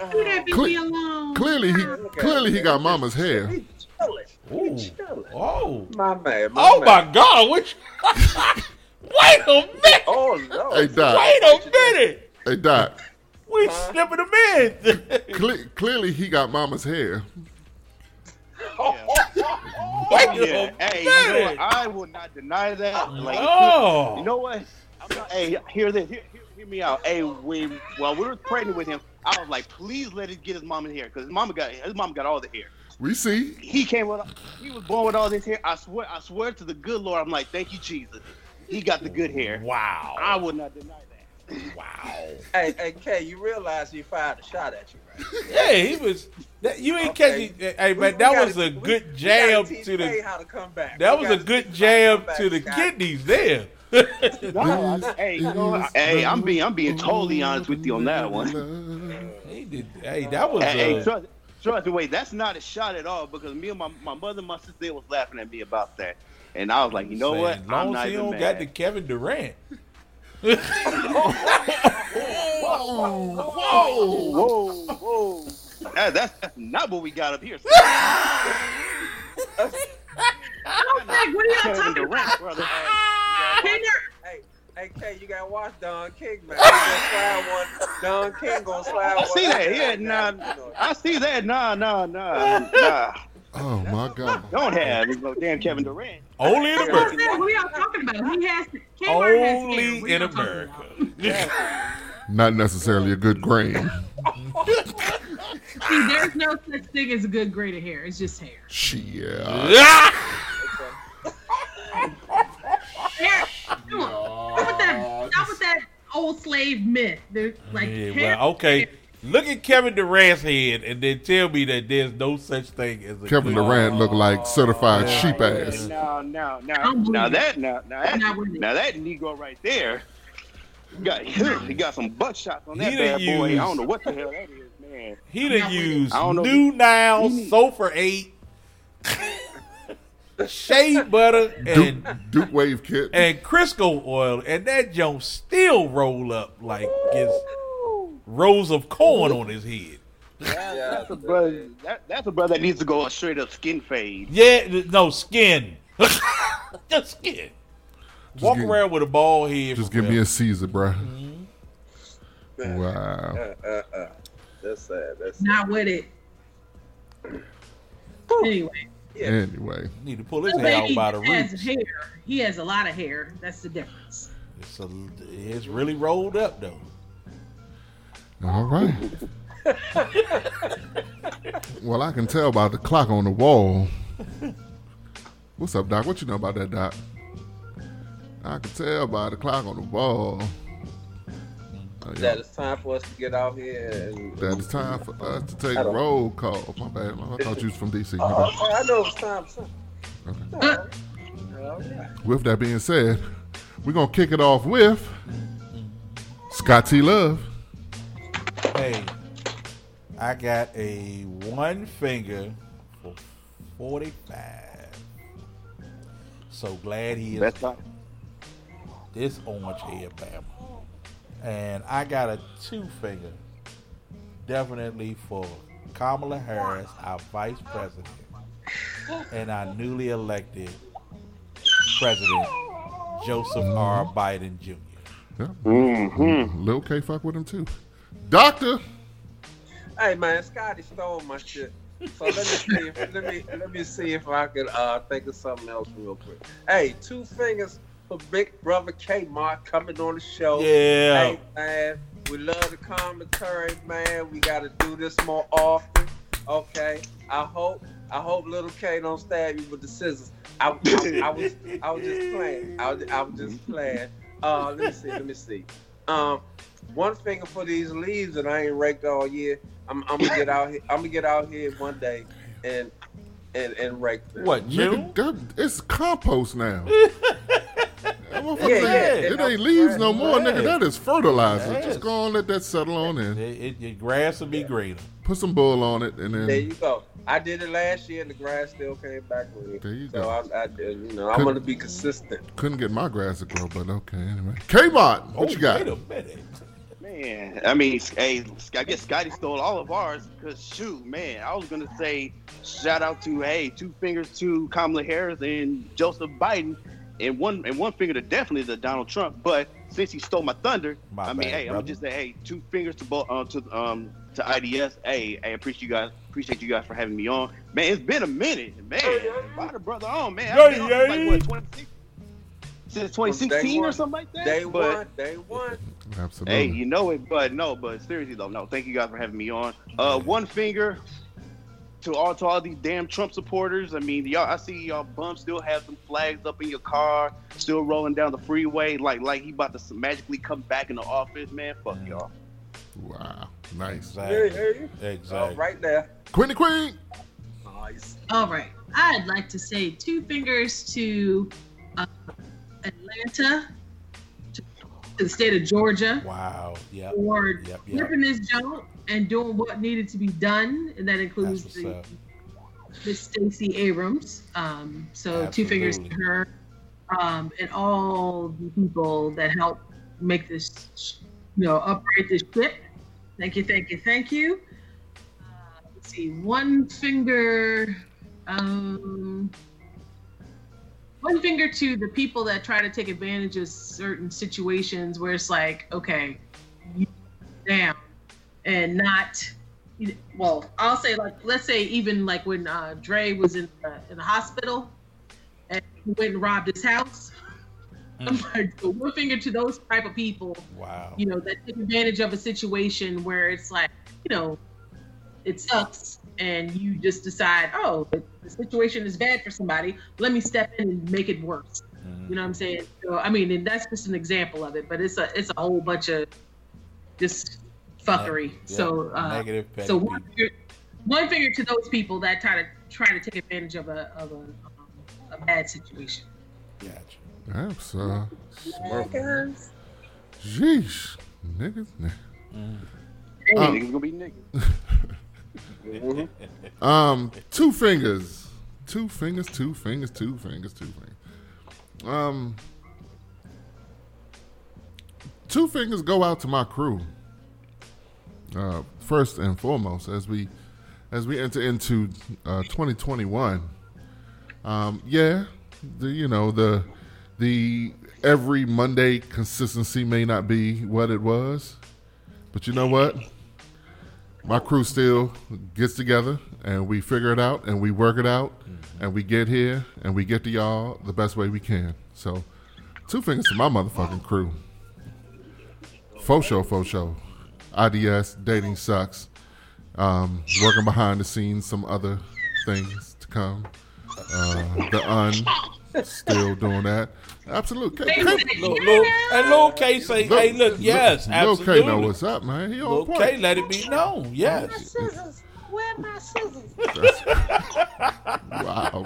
Leave that baby Cle- alone. clearly he clearly he got mama's hair. He chilling. Ooh. He chilling. Oh, My man. My oh man. my God! Which? Wait a minute. Oh no. Hey Doc, Wait a minute. hey Doc, We slipping them in. Cle- clearly, he got mama's hair. Wait yeah. a Hey, you know minute. what? I will not deny that. Oh. Like, Oh. you know what? I'm not, hey, hear this. Hear, hear, hear me out. Hey, when while we were pregnant with him, I was like, please let it get his mama's hair because his mama got his mama got all the hair. We see. He came with he was born with all this hair. I swear, I swear to the good Lord, I'm like, thank you, Jesus. He got the good hair. Wow. I would not deny that. Wow. Hey, hey, Kay, you realize he fired a shot at you, right? Yeah, he was. That, you ain't Okay. catch. Hey We- man, we that gotta- was a we- good we gotta jab to the. how to come back. That We was a good teach to jab to the back, kidneys there. No, I- hey, you know hey, I'm being I'm being totally honest with you on that one. He did. Hey, that was. Hey, hey, uh, trust, trust me, wait, that's not a shot at all because me and my, my mother and my sister they was laughing at me about that. And I was like, you know saying, what? As long I'm as not he even don't mad. got the Kevin Durant. whoa, whoa, whoa. That, that's, that's not what we got up here. Oh, Meg, what are y'all talking about? brother. Can you- Hey, hey, Kay, you gotta watch Don King, man. He gonna slide one. Don King gonna slide I one. see that. Yeah, nah, I see that. Nah, nah, nah, nah. Oh my God. Don't have no damn Kevin Durant. Only in That's what I America. said. What are y'all talking about? He has Kmart has hair. What Only are in America. Not necessarily a good grain. See, there's no such thing as a good grade of hair. It's just hair. Shit. Hair. Old slave myth. They're like Yeah, well, okay. Look at Kevin Durant's head and then tell me that there's no such thing as a Kevin good- Durant looked like certified sheep ass. Now, now, now, now that, now, now that, Not with now that Negro right there, he got he got some butt shots on that He bad done boy. I used- don't know what the hell that is, man. He done used I don't know. new now, He need- Sulfur 8, shea butter, Duke, and Duke Wave Kit. and Crisco oil, and that junk still roll up like it's rows of corn on his head. Yeah, That's a brother. That, that's a brother that needs to go a straight up skin fade. Yeah, no skin, just skin. Walk give- around with a bald head. Just from give me a Caesar, bro. Mm-hmm. Wow. Uh, uh, uh. That's sad. That's sad. Not with it. Anyway, Anyway. Need to pull his hair out by the has roots. hair. He has a lot of hair. That's the difference. It's, a, it's really rolled up though. All right. well, I can tell by the clock on the wall. What's up, Doc? What you know about that, Doc? I can tell by the clock on the wall. Oh, yeah. That it's time for us to get out here and. That it's time for us to take I a don't- roll call. My bad. I thought you was from DC. My bad. oh, I know it's time. For something. Uh, All right. With that being said, we're going to kick it off with Scotty Love. Hey, I got a one finger for 45. So glad he is That's not. this orange hair Bama. And I got a two finger definitely for Kamala Harris, our vice president, and our newly elected president, Joseph R. Biden Jr. Yeah. Mm-hmm. Lil K fuck with him too. Doctor. Hey man, Scotty stole my shit. So let me see. If, let me let me see if I can uh, think of something else real quick. Hey, two fingers for Big Brother Kmart coming on the show. Yeah. Hey man, we love the commentary, man. We got to do this more often. Okay. I hope I hope little K don't stab you with the scissors. I, I, I was I was just playing. I was, I was just playing. Uh, let me see. Let me see. Um, one finger for these leaves that I ain't raked all year. I'm, I'm gonna get out here. I'm gonna get out here one day and and and rake them. What, June? Nigga, that, it's compost now. That motherfucker Yeah, yeah. It ain't leaves no more, Right. nigga. That is fertilizer. Yes. Just go on, let that settle on in. It, it, your grass will be greener. Put some bull on it, and then There then you go. I did it last year, and the grass still came back with me. There you so go. I, I did. You know, I'm Could- gonna be consistent. couldn't get my grass to grow, but okay. Anyway, Kmart, what oh, you got? Wait a minute. Man, I mean, hey, I guess Scotty stole all of ours because shoot, man, I was gonna say shout out to hey, two fingers to Kamala Harris and Joseph Biden, and one and one finger to definitely to Donald Trump. But since he stole my thunder, My I mean, bad, hey, I'm just say, hey, two fingers to both uh, to um to IDS. Hey, I appreciate you guys. Appreciate you guys for having me on. Man, it's been a minute, man. Brought a brother on, man. I've been on since, like what 26 since 2016 or something like that. Day But- one, day one. Absolutely. Hey, you know it, but no, but seriously though, no. Thank you guys for having me on. Uh, one finger to all to all these damn Trump supporters. I mean, y'all, I see y'all bums still have some flags up in your car, still rolling down the freeway, like like he about to magically come back in the office, man. Fuck y'all. Wow, nice. Hey, hey. Exactly. Uh, right there. Queenie Queen. Nice. All right. I'd like to say two fingers to uh, Atlanta, to, to the state of Georgia Wow. Yeah. for Yep. Yep. flipping this junk and doing what needed to be done, and that includes the. Miss Stacey Abrams. Um, so two fingers to her, um, and all the people that helped make this, you know, upright this ship. Thank you, thank you, thank you. Uh, let's see, one finger, um, one finger to the people that try to take advantage of certain situations where it's like, okay, you down, and not well, I'll say like let's say even like when uh, Dre was in uh, in the hospital and he went and robbed his house. I'm like, so one finger to those type of people, Wow. you know, that take advantage of a situation where it's like, you know, it sucks, and you just decide, oh, the the situation is bad for somebody. Let me step in and make it worse. You know what I'm saying? So I mean, and that's just an example of it, but it's a it's a whole bunch of just fuckery. Yeah, so uh, negative petty so one finger, one finger to those people that try to try to take advantage of a of a, um, a bad situation. Gotcha. That's uh, Niggas. jeez, niggas. Hey, Um, niggas gonna be niggas. Um, two fingers, two fingers, two fingers, two fingers, two fingers. Um, two fingers go out to my crew. Uh, first and foremost, as we as we enter into uh, 2021. Um, yeah, the you know the the every Monday consistency may not be what it was, but you know what? my crew still gets together and we figure it out and we work it out and we get here and we get to y'all the best way we can. So, two fingers to my motherfucking crew. Faux show, faux show. IDS, dating sucks. Um, working behind the scenes, some other things to come. Uh, the un, still doing that. Absolutely. K- K- Lil, Lil, and Lil K say, Lil- hey, look, yes, Lil absolutely. K know what's up, man. He on Lil point. K let it be known, yes. Where my scissors. Where my scissors? Wow.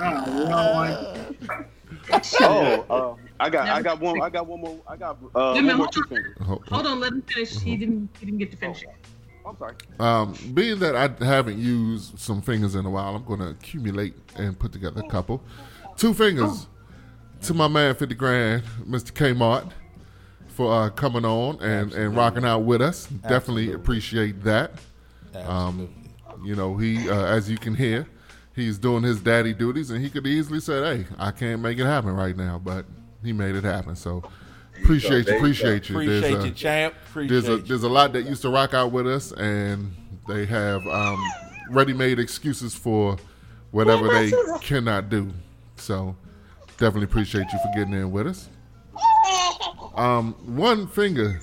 Oh, uh, I got, I got one, I got one more, I got uh, Wait one more hold two on. fingers. Hold on, let him finish. He didn't he didn't get to finish it. I'm sorry. Um, being that I haven't used some fingers in a while, I'm going to accumulate and put together a couple. Two fingers to my man, 50 grand, Mr. Kmart, for uh, coming on and, and rocking out with us. Definitely appreciate that. Um, you know, he, uh, as you can hear, he's doing his daddy duties, and he could easily say, "Hey, I can't make it happen right now," but he made it happen. So appreciate you, you appreciate you. Appreciate There's, you, champ. Appreciate there's a you. there's a lot that used to rock out with us, and they have um, ready-made excuses for whatever they cannot do. So definitely appreciate you for getting in with us. Um, one finger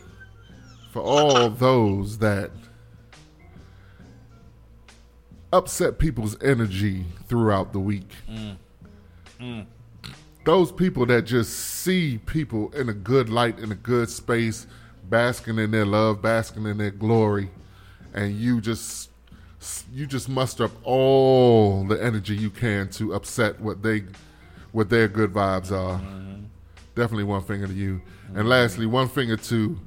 for all those that upset people's energy throughout the week. Mm. Mm. Those people that just see people in a good light, in a good space, basking in their love, basking in their glory, and you just you just muster up all the energy you can to upset what they what their good vibes are. Mm-hmm. Definitely one finger to you. And mm-hmm. lastly, one finger to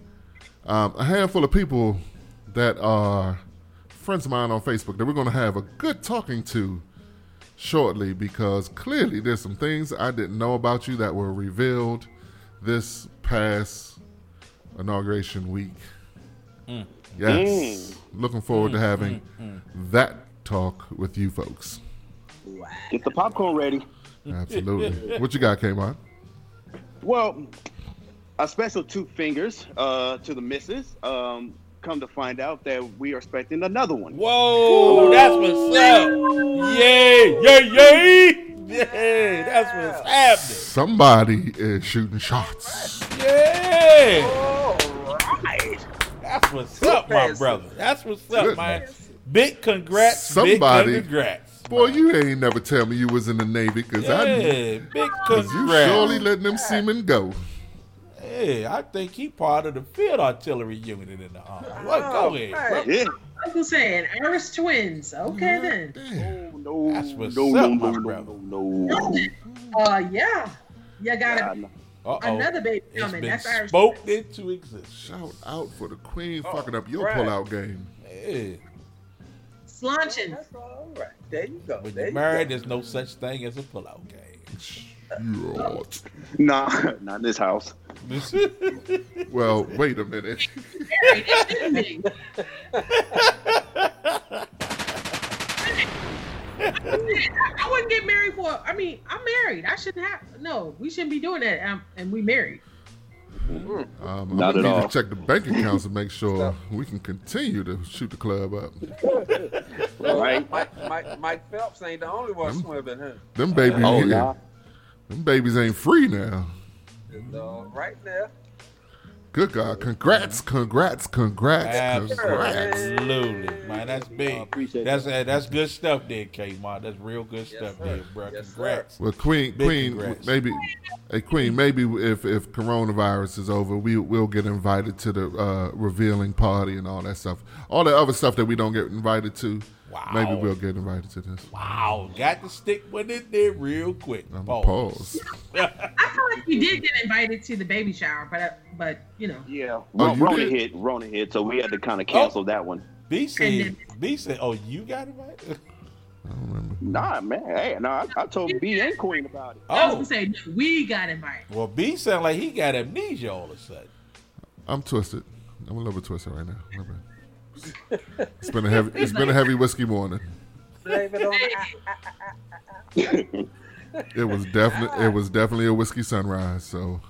um, a handful of people that are friends of mine on Facebook that we're going to have a good talking to shortly because clearly there's some things I didn't know about you that were revealed this past inauguration week. Mm. Yes. Mm. Looking forward to mm, having that talk with you folks. Get the popcorn ready. Absolutely. what you got, Kmart? Well, a special two fingers uh, to the missus. Um, come to find out that we are expecting another one. Whoa, that's what's up. Yay, yay, yay. Yay, that's what's happening. Somebody is shooting shots. Yeah. All right. That's what's up, my brother. That's what's up, Good. man. Big congrats. Somebody- Big congrats. Boy, you ain't never tell me you was in the Navy, cause Yeah, I big cause you surely letting them seamen go. Yeah, I think he part of the field artillery unit in the army. What? Go ahead. Hey. Yeah. Uncle saying Irish twins. Okay then. Damn. No, That's what's no, up, no, my no, brother. no, no, no. Uh yeah. You got Yeah, no. Uh-oh. another baby It's coming. been That's Irish. spoke into existence. Shout out for the queen Oh, fucking up your right. pullout game. Yeah. Slunching. That's all right. There you go. When there you're you married, go. there's no such thing as a pullout game. Shit. Nah, not in this house. Well, wait a minute. It shouldn't be. I wouldn't get married for. I mean, I'm married. I shouldn't have. No, we shouldn't be doing that. Um, and we married. Um, I'm Not gonna at need all. to check the bank accounts to make sure we can continue to shoot the club up. Right. Mike, Mike, Mike Phelps ain't the only one swimming, huh? Them babies, Oh, yeah, nah. Them babies ain't free now. So, right there. Good God! Congrats, congrats, congrats, congrats. Absolutely, man. That's big. appreciate That's uh, that's good stuff there, Kmart. That's real good stuff sir. there, bro. Yes, sir. Congrats. Well, Queen, Big Queen, congrats. maybe, hey, Queen, maybe if if coronavirus is over, we will get invited to the uh, revealing party and all that stuff. All the other stuff that we don't get invited to, Wow. maybe we'll get invited to this. Wow, got to stick with it there real quick. Um, Pause. pause. I feel like we did get invited to the baby shower, but uh, but you know, Yeah, Oh, Rona did? hit, Rona hit, so we had to kind of cancel that one. B And said, B said, oh, you got invited? I don't remember. Nah, man, hey, no, I, I told B and Queen about it. I was Oh, gonna say no, we got invited. well, B sound like he got amnesia all of a sudden. I'm twisted. I'm a little bit twisted right now. My bad. It's been a heavy. It's been a heavy whiskey morning. Blame it on It was definitely. It was definitely a whiskey sunrise. So,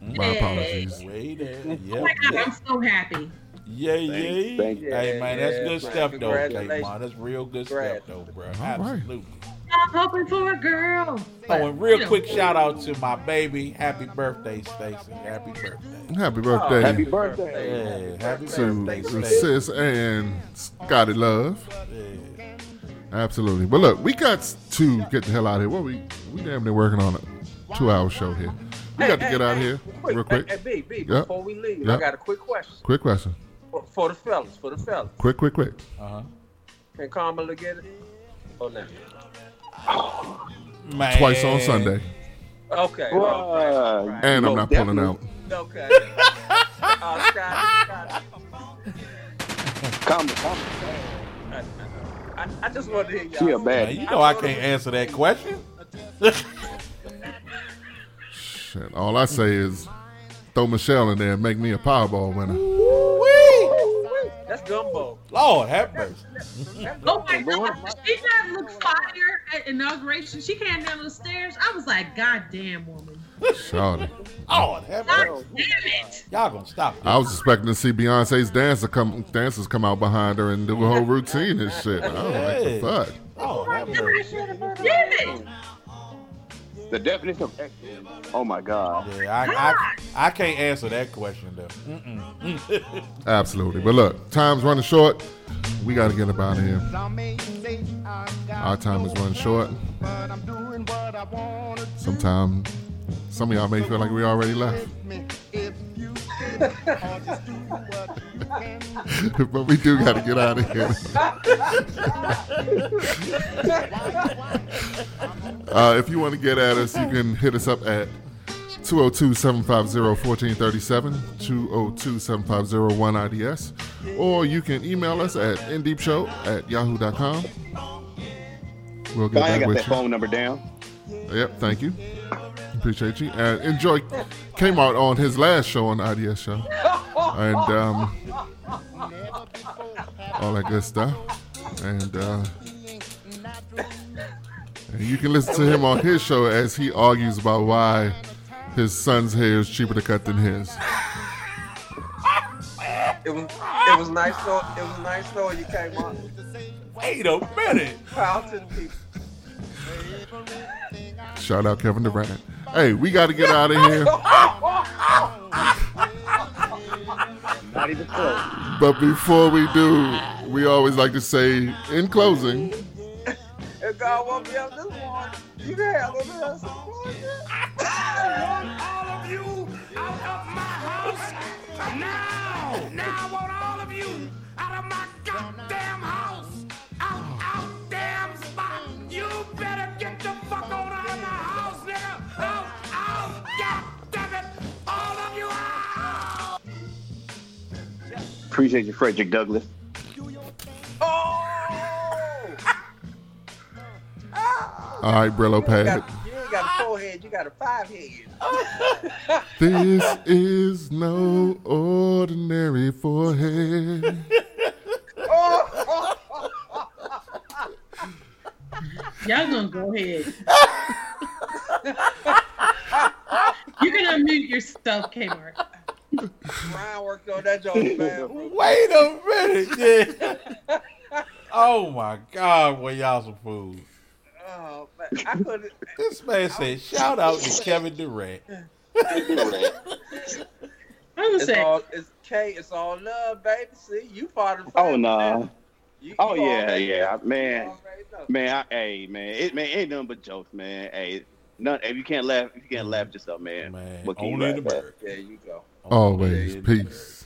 my apologies. Way there. Oh my god, I'm so happy. Yay, yay. thank you. Hey, man, that's Yeah, good man. stuff, though, Congratulations. Kmart. That's real good Congrats. stuff, though, bro. right. Absolutely. I'm hoping for a girl. Oh, and real You know, quick shout out to my baby. Happy birthday, Stacy. Happy birthday. Happy birthday Happy birthday. Yeah, happy to birthday, to Stacy. sis and Scotty Love. Yeah. Absolutely. But look, we got to get the hell out of here. What we we damn near working on a two hour show here. We got to get out of here Quick, real quick. Hey, hey, B, B, Yep. before we leave, Yep. I got a quick question Quick question. for, for the fellas. For the fellas, Quick, quick, quick. Uh-huh. can Kamala get it? Oh no. Man. Twice on Sunday. Okay. Bruh. okay. And I'm No, not pulling out. Okay. uh, Scotty, Scotty. Come, come. I, I, I just wanted to hear y'all. She a Man, bad. you know I can't answer that question. Shit. All I say is throw Michelle in there and make me a Powerball winner. That's gumbo. Lord have mercy. Oh my god, she not look fire at inauguration. She came down the stairs. I was like, God damn woman. Shawty. Lord have God mercy. damn it. Y'all gonna stop this. I was expecting to see Beyonce's dancer come, dancers come out behind her and do a whole routine and shit. I was like, the fuck? Lord oh have mercy. Damn it. The definition of excellence. Oh my God. Yeah, I, I, I can't answer that question though. Mm-mm. Absolutely. But look, time's running short. We got to get up out of here. Our time is running short. Sometimes some of y'all may feel like we already left. But we do got to get out of here. uh, if you want to get at us, you can hit us up at 202-750-1437, 202-750-1IDS, or you can email us at indeepshow at yahoo.com. We'll get I got with that you. phone number down. Yep, thank you. Appreciate you. And enjoy came out on his last show on the IDS show. And um, all that good stuff. And uh, and you can listen to him on his show as he argues about why his son's hair is cheaper to cut than his. It was it was nice though. It was nice though you came up. Wait a minute. Proud people. Shout out Kevin Durant. Hey, we got to get out of here. Not even close. But before we do, we always like to say, in closing, If God woke me up this morning, you can have a little of some all of you out of my house now. Now I want all of you out of my goddamn house. Out, out, god damn it. All of you out. Appreciate you, Frederick Douglass. all right, Brillo pad. you ain't got a four head, you got a five head. This is no ordinary forehead. Y'all gonna go ahead. you can unmute yourself, Kmart. Ryan worked on that joint, man. Wait a minute. Yeah. oh my God, well y'all some fools. Oh, man. I couldn't. This man said, shout out to Kevin Durant. I'm It's saying, all it's K. It's all love, baby. See, you part of the Oh no. now. You, Oh you yeah, already yeah, know. man, You already know. man. I, hey, man, it man ain't nothing but jokes, man. Hey, none. If you can't laugh, if you can't laugh at yourself, man. Man, what can only you the laugh at? bird. There you go. Always peace.